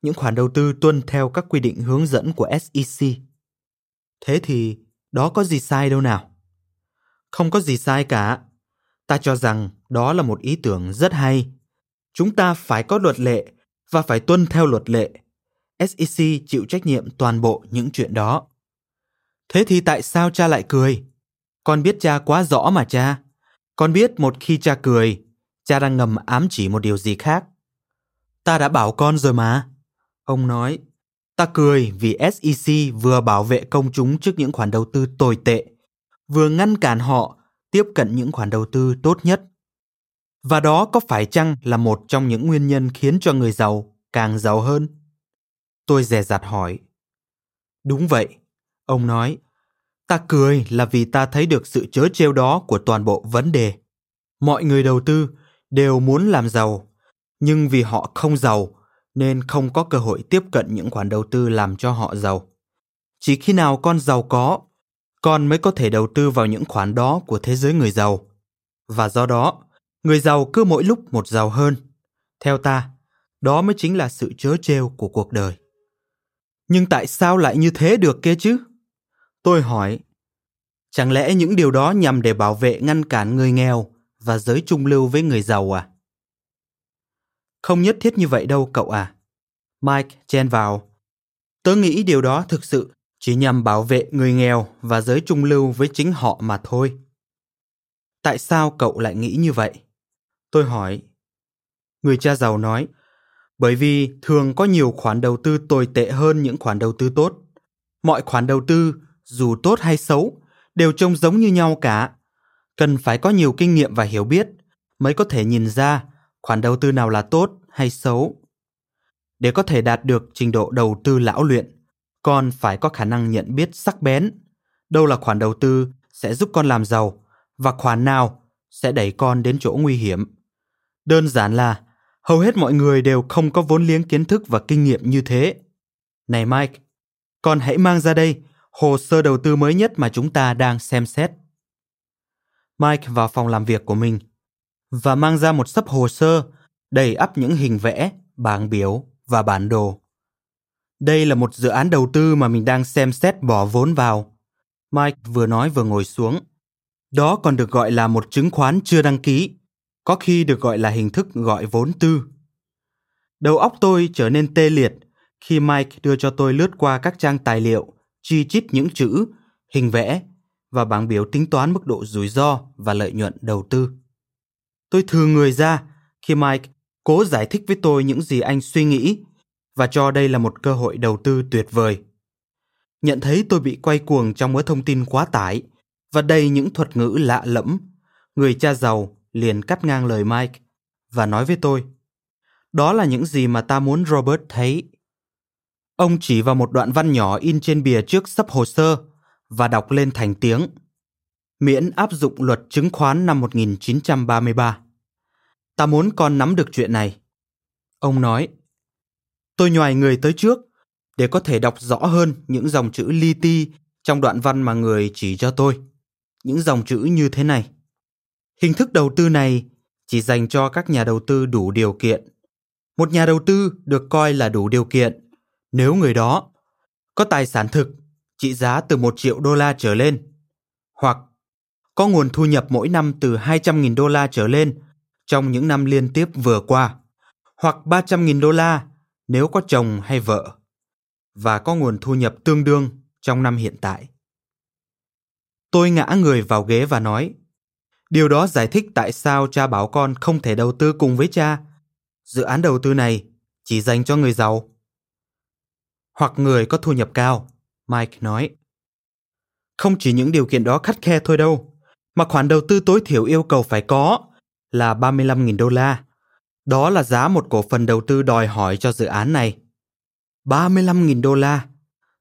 Speaker 1: những khoản đầu tư tuân theo các quy định hướng dẫn của SEC. Thế thì đó có gì sai đâu nào? Không có gì sai cả. Ta cho rằng đó là một ý tưởng rất hay. Chúng ta phải có luật lệ và phải tuân theo luật lệ. SEC chịu trách nhiệm toàn bộ những chuyện đó. Thế thì tại sao cha lại cười? Con biết cha quá rõ mà cha. Con biết một khi cha cười, cha đang ngầm ám chỉ một điều gì khác. Ta đã bảo con rồi mà. Ông nói, ta cười vì SEC vừa bảo vệ công chúng trước những khoản đầu tư tồi tệ, vừa ngăn cản họ tiếp cận những khoản đầu tư tốt nhất. Và đó có phải chăng là một trong những nguyên nhân khiến cho người giàu càng giàu hơn? Tôi dè dặt hỏi. Đúng vậy, ông nói. Ta cười là vì ta thấy được sự chớ trêu đó của toàn bộ vấn đề. Mọi người đầu tư đều muốn làm giàu, nhưng vì họ không giàu nên không có cơ hội tiếp cận những khoản đầu tư làm cho họ giàu. Chỉ khi nào con giàu có, con mới có thể đầu tư vào những khoản đó của thế giới người giàu. Và do đó, người giàu cứ mỗi lúc một giàu hơn. Theo ta, đó mới chính là sự chớ trêu của cuộc đời. Nhưng tại sao lại như thế được kia chứ? Tôi hỏi, chẳng lẽ những điều đó nhằm để bảo vệ ngăn cản người nghèo và giới trung lưu với người giàu à? Không nhất thiết như vậy đâu cậu à. Mike chen vào. Tớ nghĩ điều đó thực sự chỉ nhằm bảo vệ người nghèo và giới trung lưu với chính họ mà thôi. Tại sao cậu lại nghĩ như vậy? Tôi hỏi. Người cha giàu nói, bởi vì thường có nhiều khoản đầu tư tồi tệ hơn những khoản đầu tư tốt. Mọi khoản đầu tư, dù tốt hay xấu, đều trông giống như nhau cả. Cần phải có nhiều kinh nghiệm và hiểu biết mới có thể nhìn ra khoản đầu tư nào là tốt hay xấu. Để có thể đạt được trình độ đầu tư lão luyện, con phải có khả năng nhận biết sắc bén đâu là khoản đầu tư sẽ giúp con làm giàu và khoản nào sẽ đẩy con đến chỗ nguy hiểm. Đơn giản là hầu hết mọi người đều không có vốn liếng kiến thức và kinh nghiệm như thế. Này Mike, con hãy mang ra đây hồ sơ đầu tư mới nhất mà chúng ta đang xem xét. Mike vào phòng làm việc của mình và mang ra một sấp hồ sơ đầy ắp những hình vẽ, bảng biểu và bản đồ. Đây là một dự án đầu tư mà mình đang xem xét bỏ vốn vào. Mike vừa nói vừa ngồi xuống. Đó còn được gọi là một chứng khoán chưa đăng ký, có khi được gọi là hình thức gọi vốn tư. Đầu óc tôi trở nên tê liệt khi Mike đưa cho tôi lướt qua các trang tài liệu, chi chít những chữ, hình vẽ và bảng biểu tính toán mức độ rủi ro và lợi nhuận đầu tư. Tôi thừa người ra khi Mike cố giải thích với tôi những gì anh suy nghĩ và cho đây là một cơ hội đầu tư tuyệt vời. Nhận thấy tôi bị quay cuồng trong mớ thông tin quá tải và đầy những thuật ngữ lạ lẫm, người cha giàu liền cắt ngang lời Mike và nói với tôi đó là những gì mà ta muốn Robert thấy. Ông chỉ vào một đoạn văn nhỏ in trên bìa trước sắp hồ sơ và đọc lên thành tiếng miễn áp dụng luật chứng khoán năm 1933. Ta muốn con nắm được chuyện này. Ông nói, tôi nhòi người tới trước để có thể đọc rõ hơn những dòng chữ li ti trong đoạn văn mà người chỉ cho tôi. Những dòng chữ như thế này. Hình thức đầu tư này chỉ dành cho các nhà đầu tư đủ điều kiện. Một nhà đầu tư được coi là đủ điều kiện nếu người đó có tài sản thực trị giá từ 1 triệu đô la trở lên hoặc có nguồn thu nhập mỗi năm từ 200.000 đô la trở lên trong những năm liên tiếp vừa qua, hoặc 300.000 đô la nếu có chồng hay vợ, và có nguồn thu nhập tương đương trong năm hiện tại. Tôi ngã người vào ghế và nói, điều đó giải thích tại sao cha bảo con không thể đầu tư cùng với cha. Dự án đầu tư này chỉ dành cho người giàu. Hoặc người có thu nhập cao, Mike nói. Không chỉ những điều kiện đó khắt khe thôi đâu mà khoản đầu tư tối thiểu yêu cầu phải có là 35.000 đô la. Đó là giá một cổ phần đầu tư đòi hỏi cho dự án này. 35.000 đô la.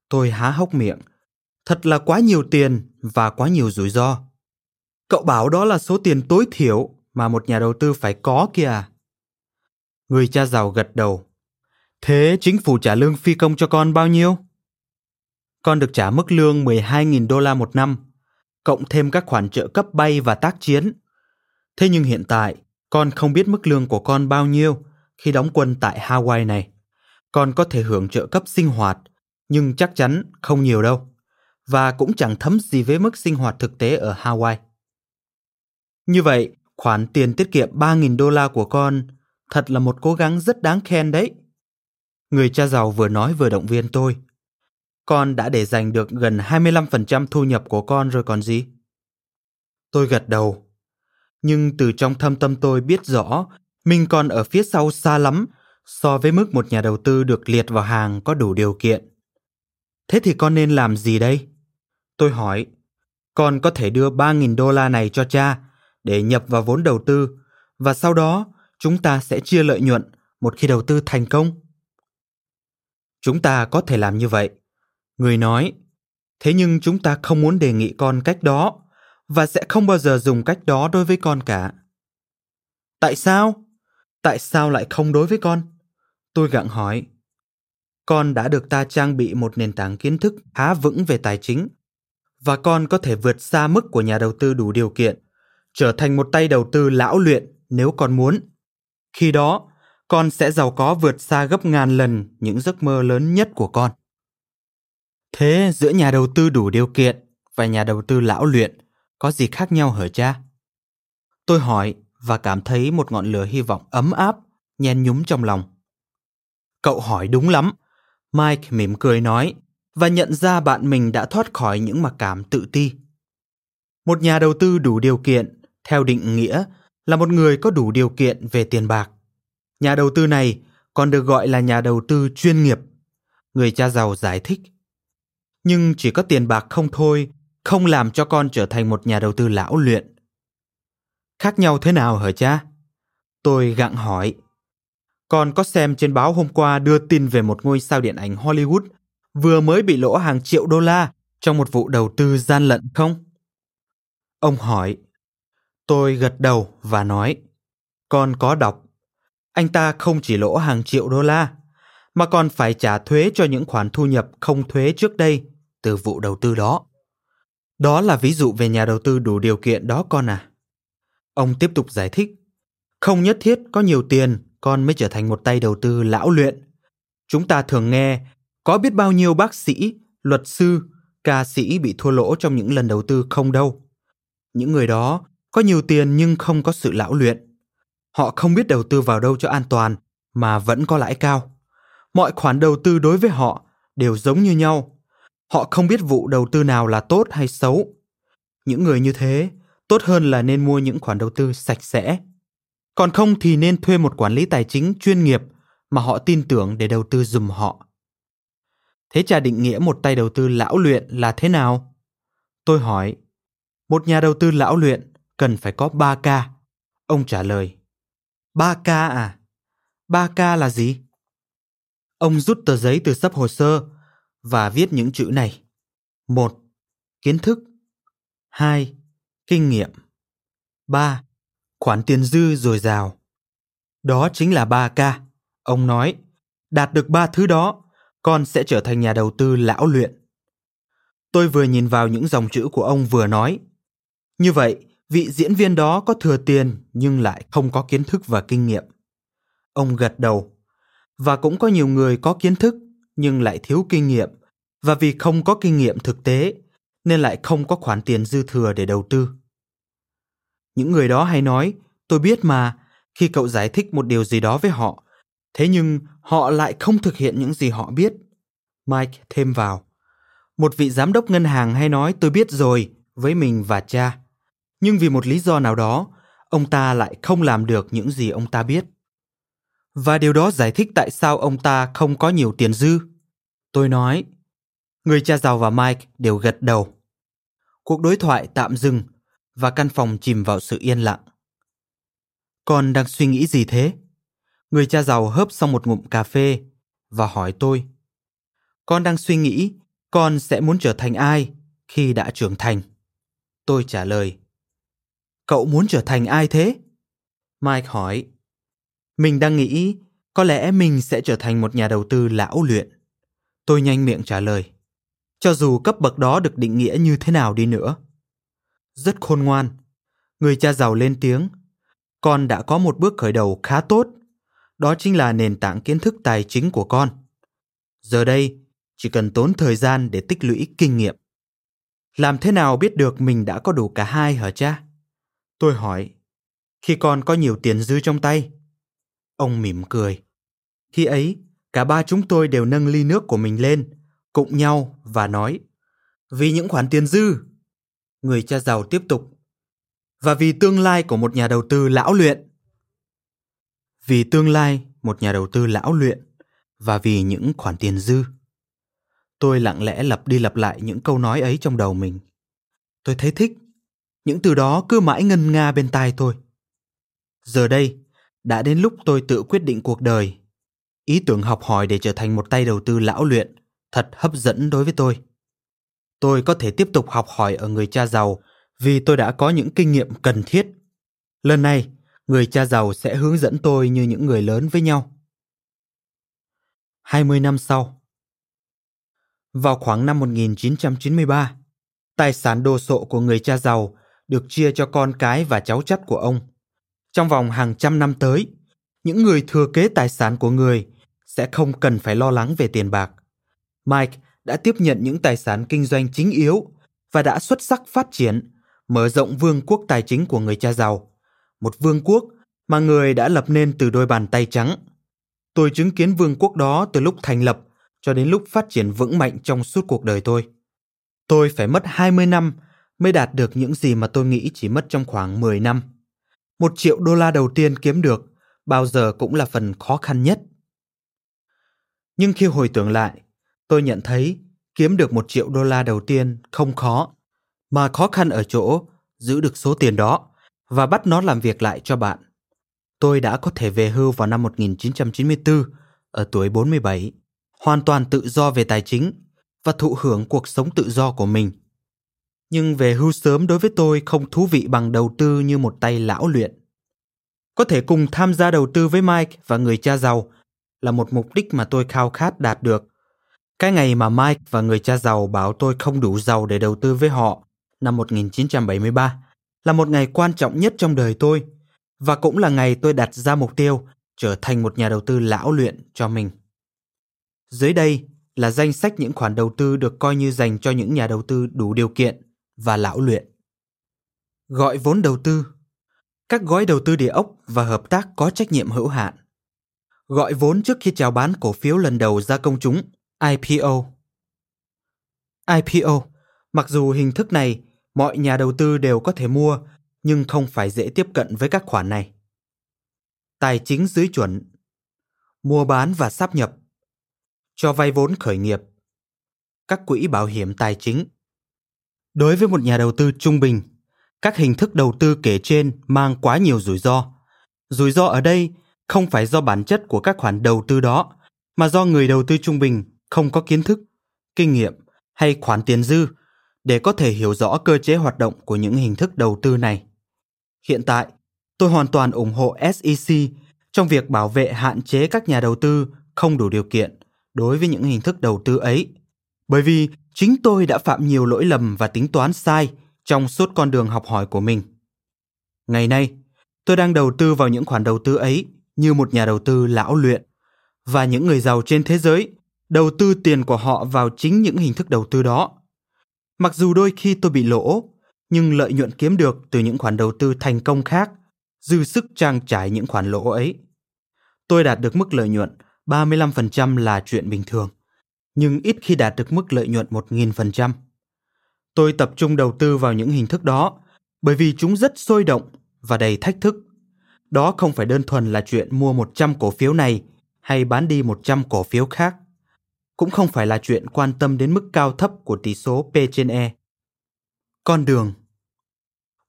Speaker 1: Tôi há hốc miệng. Thật là quá nhiều tiền và quá nhiều rủi ro. Cậu bảo đó là số tiền tối thiểu mà một nhà đầu tư phải có kìa Người cha giàu gật đầu. Thế chính phủ trả lương phi công cho con bao nhiêu? Con được trả mức lương 12.000 đô la một năm, cộng thêm các khoản trợ cấp bay và tác chiến. Thế nhưng hiện tại, con không biết mức lương của con bao nhiêu khi đóng quân tại Hawaii này. Con có thể hưởng trợ cấp sinh hoạt, nhưng chắc chắn không nhiều đâu. Và cũng chẳng thấm gì với mức sinh hoạt thực tế ở Hawaii. Như vậy, khoản tiền tiết kiệm 3.000 đô la của con thật là một cố gắng rất đáng khen đấy. Người cha giàu vừa nói vừa động viên tôi. Con đã để dành được gần 25% thu nhập của con rồi còn gì? Tôi gật đầu. Nhưng từ trong thâm tâm tôi biết rõ, mình còn ở phía sau xa lắm so với mức một nhà đầu tư được liệt vào hàng có đủ điều kiện. Thế thì con nên làm gì đây? Tôi hỏi, con có thể đưa 3.000 đô la này cho cha để nhập vào vốn đầu tư và sau đó chúng ta sẽ chia lợi nhuận một khi đầu tư thành công. Chúng ta có thể làm như vậy, người nói thế nhưng chúng ta không muốn đề nghị con cách đó và sẽ không bao giờ dùng cách đó đối với con cả tại sao tại sao lại không đối với con tôi gặng hỏi con đã được ta trang bị một nền tảng kiến thức khá vững về tài chính và con có thể vượt xa mức của nhà đầu tư đủ điều kiện trở thành một tay đầu tư lão luyện nếu con muốn khi đó con sẽ giàu có vượt xa gấp ngàn lần những giấc mơ lớn nhất của con Thế giữa nhà đầu tư đủ điều kiện và nhà đầu tư lão luyện có gì khác nhau hả cha? Tôi hỏi và cảm thấy một ngọn lửa hy vọng ấm áp nhen nhúm trong lòng. Cậu hỏi đúng lắm, Mike mỉm cười nói và nhận ra bạn mình đã thoát khỏi những mặc cảm tự ti. Một nhà đầu tư đủ điều kiện, theo định nghĩa, là một người có đủ điều kiện về tiền bạc. Nhà đầu tư này còn được gọi là nhà đầu tư chuyên nghiệp. Người cha giàu giải thích nhưng chỉ có tiền bạc không thôi, không làm cho con trở thành một nhà đầu tư lão luyện. Khác nhau thế nào hả cha? Tôi gặng hỏi. Con có xem trên báo hôm qua đưa tin về một ngôi sao điện ảnh Hollywood vừa mới bị lỗ hàng triệu đô la trong một vụ đầu tư gian lận không? Ông hỏi. Tôi gật đầu và nói. Con có đọc. Anh ta không chỉ lỗ hàng triệu đô la, mà còn phải trả thuế cho những khoản thu nhập không thuế trước đây từ vụ đầu tư đó. Đó là ví dụ về nhà đầu tư đủ điều kiện đó con à. Ông tiếp tục giải thích. Không nhất thiết có nhiều tiền con mới trở thành một tay đầu tư lão luyện. Chúng ta thường nghe có biết bao nhiêu bác sĩ, luật sư, ca sĩ bị thua lỗ trong những lần đầu tư không đâu. Những người đó có nhiều tiền nhưng không có sự lão luyện. Họ không biết đầu tư vào đâu cho an toàn mà vẫn có lãi cao. Mọi khoản đầu tư đối với họ đều giống như nhau, họ không biết vụ đầu tư nào là tốt hay xấu những người như thế tốt hơn là nên mua những khoản đầu tư sạch sẽ còn không thì nên thuê một quản lý tài chính chuyên nghiệp mà họ tin tưởng để đầu tư dùm họ thế cha định nghĩa một tay đầu tư lão luyện là thế nào tôi hỏi một nhà đầu tư lão luyện cần phải có 3 k ông trả lời 3 k à 3 k là gì ông rút tờ giấy từ sấp hồ sơ và viết những chữ này. 1. Kiến thức 2. Kinh nghiệm 3. Khoản tiền dư dồi dào Đó chính là 3K. Ông nói, đạt được ba thứ đó, con sẽ trở thành nhà đầu tư lão luyện. Tôi vừa nhìn vào những dòng chữ của ông vừa nói. Như vậy, vị diễn viên đó có thừa tiền nhưng lại không có kiến thức và kinh nghiệm. Ông gật đầu. Và cũng có nhiều người có kiến thức nhưng lại thiếu kinh nghiệm và vì không có kinh nghiệm thực tế nên lại không có khoản tiền dư thừa để đầu tư. Những người đó hay nói, tôi biết mà, khi cậu giải thích một điều gì đó với họ, thế nhưng họ lại không thực hiện những gì họ biết. Mike thêm vào, một vị giám đốc ngân hàng hay nói tôi biết rồi với mình và cha, nhưng vì một lý do nào đó, ông ta lại không làm được những gì ông ta biết và điều đó giải thích tại sao ông ta không có nhiều tiền dư. Tôi nói, người cha giàu và Mike đều gật đầu. Cuộc đối thoại tạm dừng và căn phòng chìm vào sự yên lặng. Con đang suy nghĩ gì thế? Người cha giàu hớp xong một ngụm cà phê và hỏi tôi. Con đang suy nghĩ con sẽ muốn trở thành ai khi đã trưởng thành? Tôi trả lời. Cậu muốn trở thành ai thế? Mike hỏi. Mình đang nghĩ có lẽ mình sẽ trở thành một nhà đầu tư lão luyện. Tôi nhanh miệng trả lời. Cho dù cấp bậc đó được định nghĩa như thế nào đi nữa. Rất khôn ngoan. Người cha giàu lên tiếng. Con đã có một bước khởi đầu khá tốt. Đó chính là nền tảng kiến thức tài chính của con. Giờ đây, chỉ cần tốn thời gian để tích lũy kinh nghiệm. Làm thế nào biết được mình đã có đủ cả hai hả cha? Tôi hỏi, khi con có nhiều tiền dư trong tay, Ông mỉm cười. Khi ấy, cả ba chúng tôi đều nâng ly nước của mình lên, cụng nhau và nói Vì những khoản tiền dư, người cha giàu tiếp tục Và vì tương lai của một nhà đầu tư lão luyện Vì tương lai một nhà đầu tư lão luyện Và vì những khoản tiền dư Tôi lặng lẽ lặp đi lặp lại những câu nói ấy trong đầu mình Tôi thấy thích Những từ đó cứ mãi ngân nga bên tai tôi Giờ đây, đã đến lúc tôi tự quyết định cuộc đời. Ý tưởng học hỏi để trở thành một tay đầu tư lão luyện thật hấp dẫn đối với tôi. Tôi có thể tiếp tục học hỏi ở người cha giàu vì tôi đã có những kinh nghiệm cần thiết. Lần này, người cha giàu sẽ hướng dẫn tôi như những người lớn với nhau. 20 năm sau Vào khoảng năm 1993, tài sản đồ sộ của người cha giàu được chia cho con cái và cháu chắt của ông – trong vòng hàng trăm năm tới, những người thừa kế tài sản của người sẽ không cần phải lo lắng về tiền bạc. Mike đã tiếp nhận những tài sản kinh doanh chính yếu và đã xuất sắc phát triển, mở rộng vương quốc tài chính của người cha giàu, một vương quốc mà người đã lập nên từ đôi bàn tay trắng. Tôi chứng kiến vương quốc đó từ lúc thành lập cho đến lúc phát triển vững mạnh trong suốt cuộc đời tôi. Tôi phải mất 20 năm mới đạt được những gì mà tôi nghĩ chỉ mất trong khoảng 10 năm một triệu đô la đầu tiên kiếm được bao giờ cũng là phần khó khăn nhất. Nhưng khi hồi tưởng lại, tôi nhận thấy kiếm được một triệu đô la đầu tiên không khó, mà khó khăn ở chỗ giữ được số tiền đó và bắt nó làm việc lại cho bạn. Tôi đã có thể về hưu vào năm 1994 ở tuổi 47, hoàn toàn tự do về tài chính và thụ hưởng cuộc sống tự do của mình nhưng về hưu sớm đối với tôi không thú vị bằng đầu tư như một tay lão luyện. Có thể cùng tham gia đầu tư với Mike và người cha giàu là một mục đích mà tôi khao khát đạt được. Cái ngày mà Mike và người cha giàu bảo tôi không đủ giàu để đầu tư với họ năm 1973 là một ngày quan trọng nhất trong đời tôi và cũng là ngày tôi đặt ra mục tiêu trở thành một nhà đầu tư lão luyện cho mình. Dưới đây là danh sách những khoản đầu tư được coi như dành cho những nhà đầu tư đủ điều kiện và lão luyện. Gọi vốn đầu tư Các gói đầu tư địa ốc và hợp tác có trách nhiệm hữu hạn. Gọi vốn trước khi chào bán cổ phiếu lần đầu ra công chúng, IPO. IPO, mặc dù hình thức này mọi nhà đầu tư đều có thể mua nhưng không phải dễ tiếp cận với các khoản này. Tài chính dưới chuẩn Mua bán và sáp nhập Cho vay vốn khởi nghiệp Các quỹ bảo hiểm tài chính Đối với một nhà đầu tư trung bình, các hình thức đầu tư kể trên mang quá nhiều rủi ro. Rủi ro ở đây không phải do bản chất của các khoản đầu tư đó, mà do người đầu tư trung bình không có kiến thức, kinh nghiệm hay khoản tiền dư để có thể hiểu rõ cơ chế hoạt động của những hình thức đầu tư này. Hiện tại, tôi hoàn toàn ủng hộ SEC trong việc bảo vệ hạn chế các nhà đầu tư không đủ điều kiện đối với những hình thức đầu tư ấy, bởi vì chính tôi đã phạm nhiều lỗi lầm và tính toán sai trong suốt con đường học hỏi của mình. Ngày nay, tôi đang đầu tư vào những khoản đầu tư ấy như một nhà đầu tư lão luyện và những người giàu trên thế giới đầu tư tiền của họ vào chính những hình thức đầu tư đó. Mặc dù đôi khi tôi bị lỗ, nhưng lợi nhuận kiếm được từ những khoản đầu tư thành công khác dư sức trang trải những khoản lỗ ấy. Tôi đạt được mức lợi nhuận 35% là chuyện bình thường nhưng ít khi đạt được mức lợi nhuận 1.000%. Tôi tập trung đầu tư vào những hình thức đó bởi vì chúng rất sôi động và đầy thách thức. Đó không phải đơn thuần là chuyện mua 100 cổ phiếu này hay bán đi 100 cổ phiếu khác. Cũng không phải là chuyện quan tâm đến mức cao thấp của tỷ số P trên E. Con đường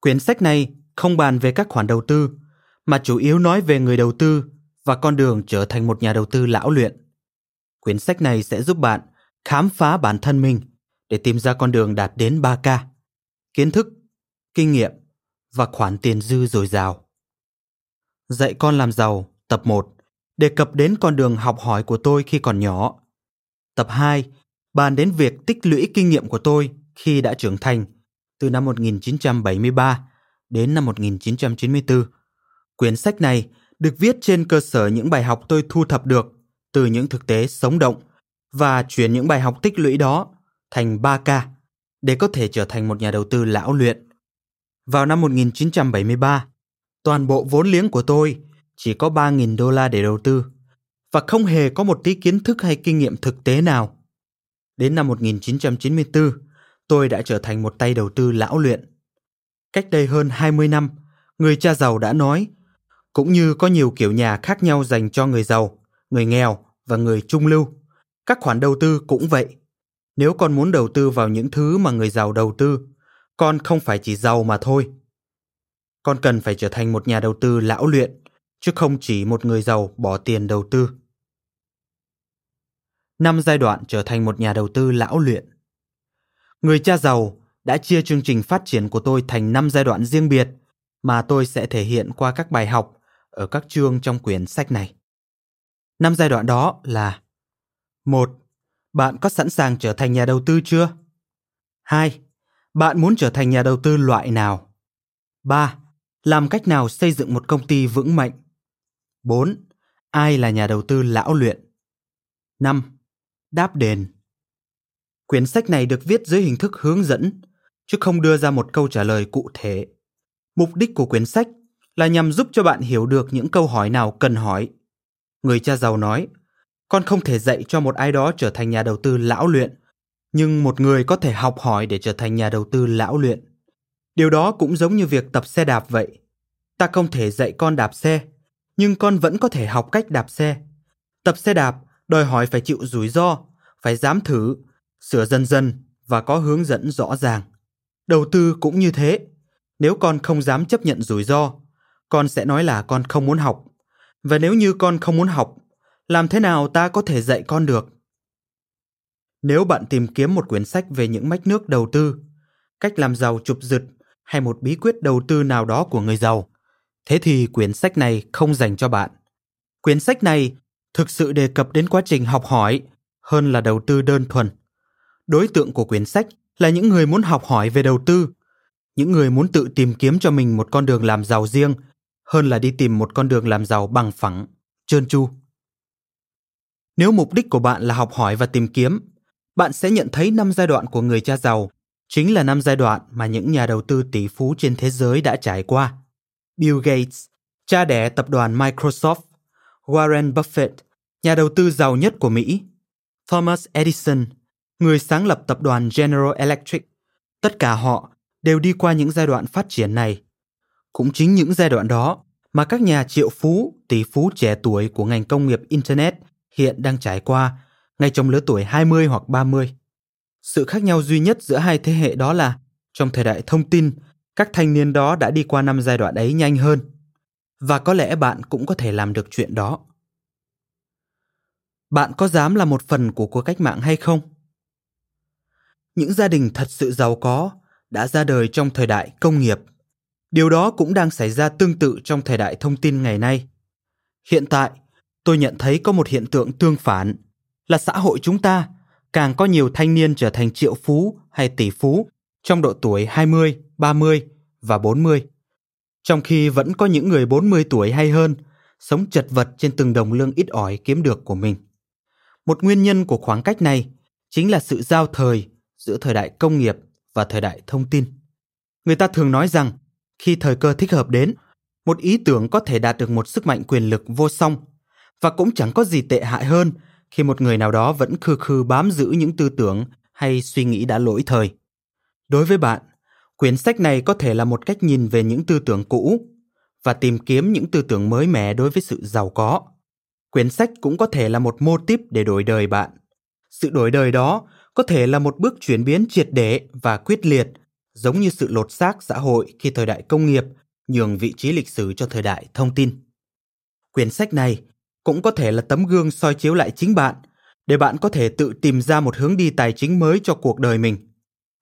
Speaker 1: Quyển sách này không bàn về các khoản đầu tư, mà chủ yếu nói về người đầu tư và con đường trở thành một nhà đầu tư lão luyện. Quyển sách này sẽ giúp bạn khám phá bản thân mình để tìm ra con đường đạt đến 3K. Kiến thức, kinh nghiệm và khoản tiền dư dồi dào. Dạy con làm giàu, tập 1, đề cập đến con đường học hỏi của tôi khi còn nhỏ. Tập 2, bàn đến việc tích lũy kinh nghiệm của tôi khi đã trưởng thành từ năm 1973 đến năm 1994. Quyển sách này được viết trên cơ sở những bài học tôi thu thập được từ những thực tế sống động và chuyển những bài học tích lũy đó thành 3K để có thể trở thành một nhà đầu tư lão luyện. Vào năm 1973, toàn bộ vốn liếng của tôi chỉ có 3.000 đô la để đầu tư và không hề có một tí kiến thức hay kinh nghiệm thực tế nào. Đến năm 1994, tôi đã trở thành một tay đầu tư lão luyện. Cách đây hơn 20 năm, người cha giàu đã nói, cũng như có nhiều kiểu nhà khác nhau dành cho người giàu, người nghèo và người trung lưu. Các khoản đầu tư cũng vậy. Nếu con muốn đầu tư vào những thứ mà người giàu đầu tư, con không phải chỉ giàu mà thôi. Con cần phải trở thành một nhà đầu tư lão luyện, chứ không chỉ một người giàu bỏ tiền đầu tư. Năm giai đoạn trở thành một nhà đầu tư lão luyện. Người cha giàu đã chia chương trình phát triển của tôi thành năm giai đoạn riêng biệt mà tôi sẽ thể hiện qua các bài học ở các chương trong quyển sách này. Năm giai đoạn đó là một Bạn có sẵn sàng trở thành nhà đầu tư chưa? hai Bạn muốn trở thành nhà đầu tư loại nào? ba Làm cách nào xây dựng một công ty vững mạnh? bốn Ai là nhà đầu tư lão luyện? năm Đáp đền Quyển sách này được viết dưới hình thức hướng dẫn, chứ không đưa ra một câu trả lời cụ thể. Mục đích của quyển sách là nhằm giúp cho bạn hiểu được những câu hỏi nào cần hỏi Người cha giàu nói, con không thể dạy cho một ai đó trở thành nhà đầu tư lão luyện, nhưng một người có thể học hỏi để trở thành nhà đầu tư lão luyện. Điều đó cũng giống như việc tập xe đạp vậy. Ta không thể dạy con đạp xe, nhưng con vẫn có thể học cách đạp xe. Tập xe đạp đòi hỏi phải chịu rủi ro, phải dám thử, sửa dần dần và có hướng dẫn rõ ràng. Đầu tư cũng như thế. Nếu con không dám chấp nhận rủi ro, con sẽ nói là con không muốn học và nếu như con không muốn học làm thế nào ta có thể dạy con được nếu bạn tìm kiếm một quyển sách về những mách nước đầu tư cách làm giàu chụp giật hay một bí quyết đầu tư nào đó của người giàu thế thì quyển sách này không dành cho bạn quyển sách này thực sự đề cập đến quá trình học hỏi hơn là đầu tư đơn thuần đối tượng của quyển sách là những người muốn học hỏi về đầu tư những người muốn tự tìm kiếm cho mình một con đường làm giàu riêng hơn là đi tìm một con đường làm giàu bằng phẳng, trơn tru. Nếu mục đích của bạn là học hỏi và tìm kiếm, bạn sẽ nhận thấy năm giai đoạn của người cha giàu chính là năm giai đoạn mà những nhà đầu tư tỷ phú trên thế giới đã trải qua. Bill Gates, cha đẻ tập đoàn Microsoft, Warren Buffett, nhà đầu tư giàu nhất của Mỹ, Thomas Edison, người sáng lập tập đoàn General Electric, tất cả họ đều đi qua những giai đoạn phát triển này cũng chính những giai đoạn đó mà các nhà triệu phú, tỷ phú trẻ tuổi của ngành công nghiệp Internet hiện đang trải qua ngay trong lứa tuổi 20 hoặc 30. Sự khác nhau duy nhất giữa hai thế hệ đó là trong thời đại thông tin, các thanh niên đó đã đi qua năm giai đoạn ấy nhanh hơn. Và có lẽ bạn cũng có thể làm được chuyện đó. Bạn có dám là một phần của cuộc cách mạng hay không? Những gia đình thật sự giàu có đã ra đời trong thời đại công nghiệp Điều đó cũng đang xảy ra tương tự trong thời đại thông tin ngày nay. Hiện tại, tôi nhận thấy có một hiện tượng tương phản là xã hội chúng ta càng có nhiều thanh niên trở thành triệu phú hay tỷ phú trong độ tuổi 20, 30 và 40. Trong khi vẫn có những người 40 tuổi hay hơn sống chật vật trên từng đồng lương ít ỏi kiếm được của mình. Một nguyên nhân của khoảng cách này chính là sự giao thời giữa thời đại công nghiệp và thời đại thông tin. Người ta thường nói rằng khi thời cơ thích hợp đến một ý tưởng có thể đạt được một sức mạnh quyền lực vô song và cũng chẳng có gì tệ hại hơn khi một người nào đó vẫn khư khư bám giữ những tư tưởng hay suy nghĩ đã lỗi thời đối với bạn quyển sách này có thể là một cách nhìn về những tư tưởng cũ và tìm kiếm những tư tưởng mới mẻ đối với sự giàu có quyển sách cũng có thể là một mô típ để đổi đời bạn sự đổi đời đó có thể là một bước chuyển biến triệt để và quyết liệt giống như sự lột xác xã hội khi thời đại công nghiệp nhường vị trí lịch sử cho thời đại thông tin. Quyển sách này cũng có thể là tấm gương soi chiếu lại chính bạn để bạn có thể tự tìm ra một hướng đi tài chính mới cho cuộc đời mình.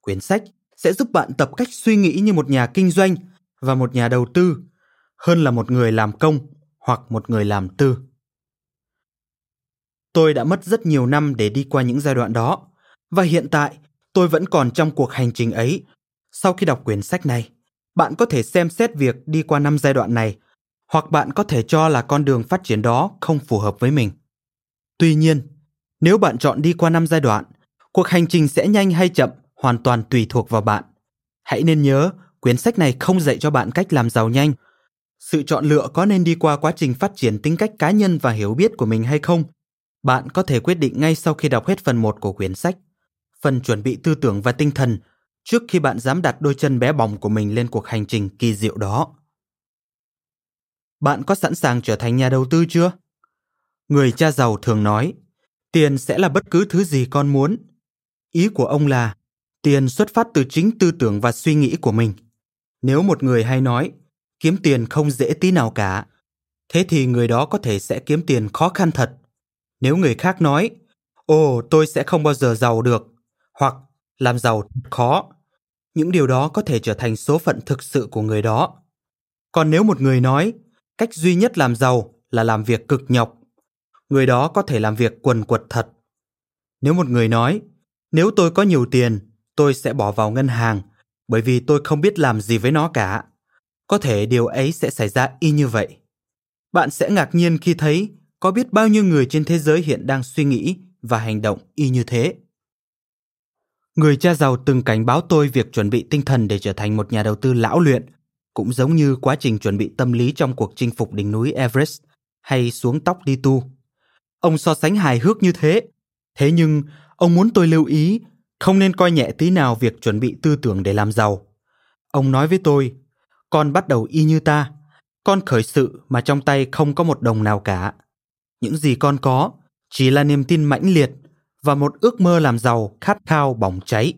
Speaker 1: Quyển sách sẽ giúp bạn tập cách suy nghĩ như một nhà kinh doanh và một nhà đầu tư hơn là một người làm công hoặc một người làm tư. Tôi đã mất rất nhiều năm để đi qua những giai đoạn đó và hiện tại tôi vẫn còn trong cuộc hành trình ấy sau khi đọc quyển sách này, bạn có thể xem xét việc đi qua năm giai đoạn này hoặc bạn có thể cho là con đường phát triển đó không phù hợp với mình. Tuy nhiên, nếu bạn chọn đi qua năm giai đoạn, cuộc hành trình sẽ nhanh hay chậm hoàn toàn tùy thuộc vào bạn. Hãy nên nhớ, quyển sách này không dạy cho bạn cách làm giàu nhanh. Sự chọn lựa có nên đi qua quá trình phát triển tính cách cá nhân và hiểu biết của mình hay không? Bạn có thể quyết định ngay sau khi đọc hết phần 1 của quyển sách. Phần chuẩn bị tư tưởng và tinh thần trước khi bạn dám đặt đôi chân bé bỏng của mình lên cuộc hành trình kỳ diệu đó. Bạn có sẵn sàng trở thành nhà đầu tư chưa? Người cha giàu thường nói, tiền sẽ là bất cứ thứ gì con muốn. Ý của ông là, tiền xuất phát từ chính tư tưởng và suy nghĩ của mình. Nếu một người hay nói, kiếm tiền không dễ tí nào cả, thế thì người đó có thể sẽ kiếm tiền khó khăn thật. Nếu người khác nói, ồ tôi sẽ không bao giờ giàu được, hoặc làm giàu khó những điều đó có thể trở thành số phận thực sự của người đó. Còn nếu một người nói, cách duy nhất làm giàu là làm việc cực nhọc, người đó có thể làm việc quần quật thật. Nếu một người nói, nếu tôi có nhiều tiền, tôi sẽ bỏ vào ngân hàng bởi vì tôi không biết làm gì với nó cả. Có thể điều ấy sẽ xảy ra y như vậy. Bạn sẽ ngạc nhiên khi thấy có biết bao nhiêu người trên thế giới hiện đang suy nghĩ và hành động y như thế. Người cha giàu từng cảnh báo tôi việc chuẩn bị tinh thần để trở thành một nhà đầu tư lão luyện, cũng giống như quá trình chuẩn bị tâm lý trong cuộc chinh phục đỉnh núi Everest hay xuống tóc đi tu. Ông so sánh hài hước như thế. Thế nhưng, ông muốn tôi lưu ý, không nên coi nhẹ tí nào việc chuẩn bị tư tưởng để làm giàu. Ông nói với tôi, con bắt đầu y như ta, con khởi sự mà trong tay không có một đồng nào cả. Những gì con có chỉ là niềm tin mãnh liệt và một ước mơ làm giàu khát khao bỏng cháy.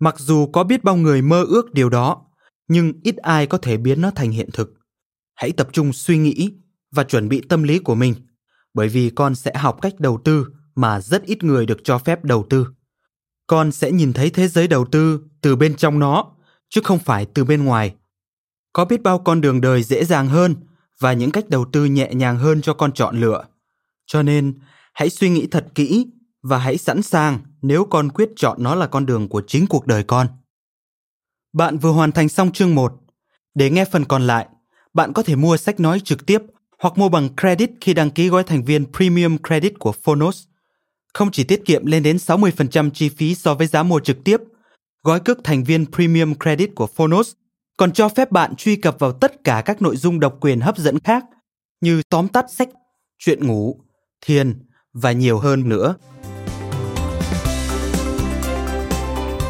Speaker 1: Mặc dù có biết bao người mơ ước điều đó, nhưng ít ai có thể biến nó thành hiện thực. Hãy tập trung suy nghĩ và chuẩn bị tâm lý của mình, bởi vì con sẽ học cách đầu tư mà rất ít người được cho phép đầu tư. Con sẽ nhìn thấy thế giới đầu tư từ bên trong nó, chứ không phải từ bên ngoài. Có biết bao con đường đời dễ dàng hơn và những cách đầu tư nhẹ nhàng hơn cho con chọn lựa. Cho nên, hãy suy nghĩ thật kỹ và hãy sẵn sàng nếu con quyết chọn nó là con đường của chính cuộc đời con. Bạn vừa hoàn thành xong chương 1. Để nghe phần còn lại, bạn có thể mua sách nói trực tiếp hoặc mua bằng credit khi đăng ký gói thành viên Premium Credit của Phonos. Không chỉ tiết kiệm lên đến 60% chi phí so với giá mua trực tiếp, gói cước thành viên Premium Credit của Phonos còn cho phép bạn truy cập vào tất cả các nội dung độc quyền hấp dẫn khác như tóm tắt sách, chuyện ngủ, thiền và nhiều hơn nữa.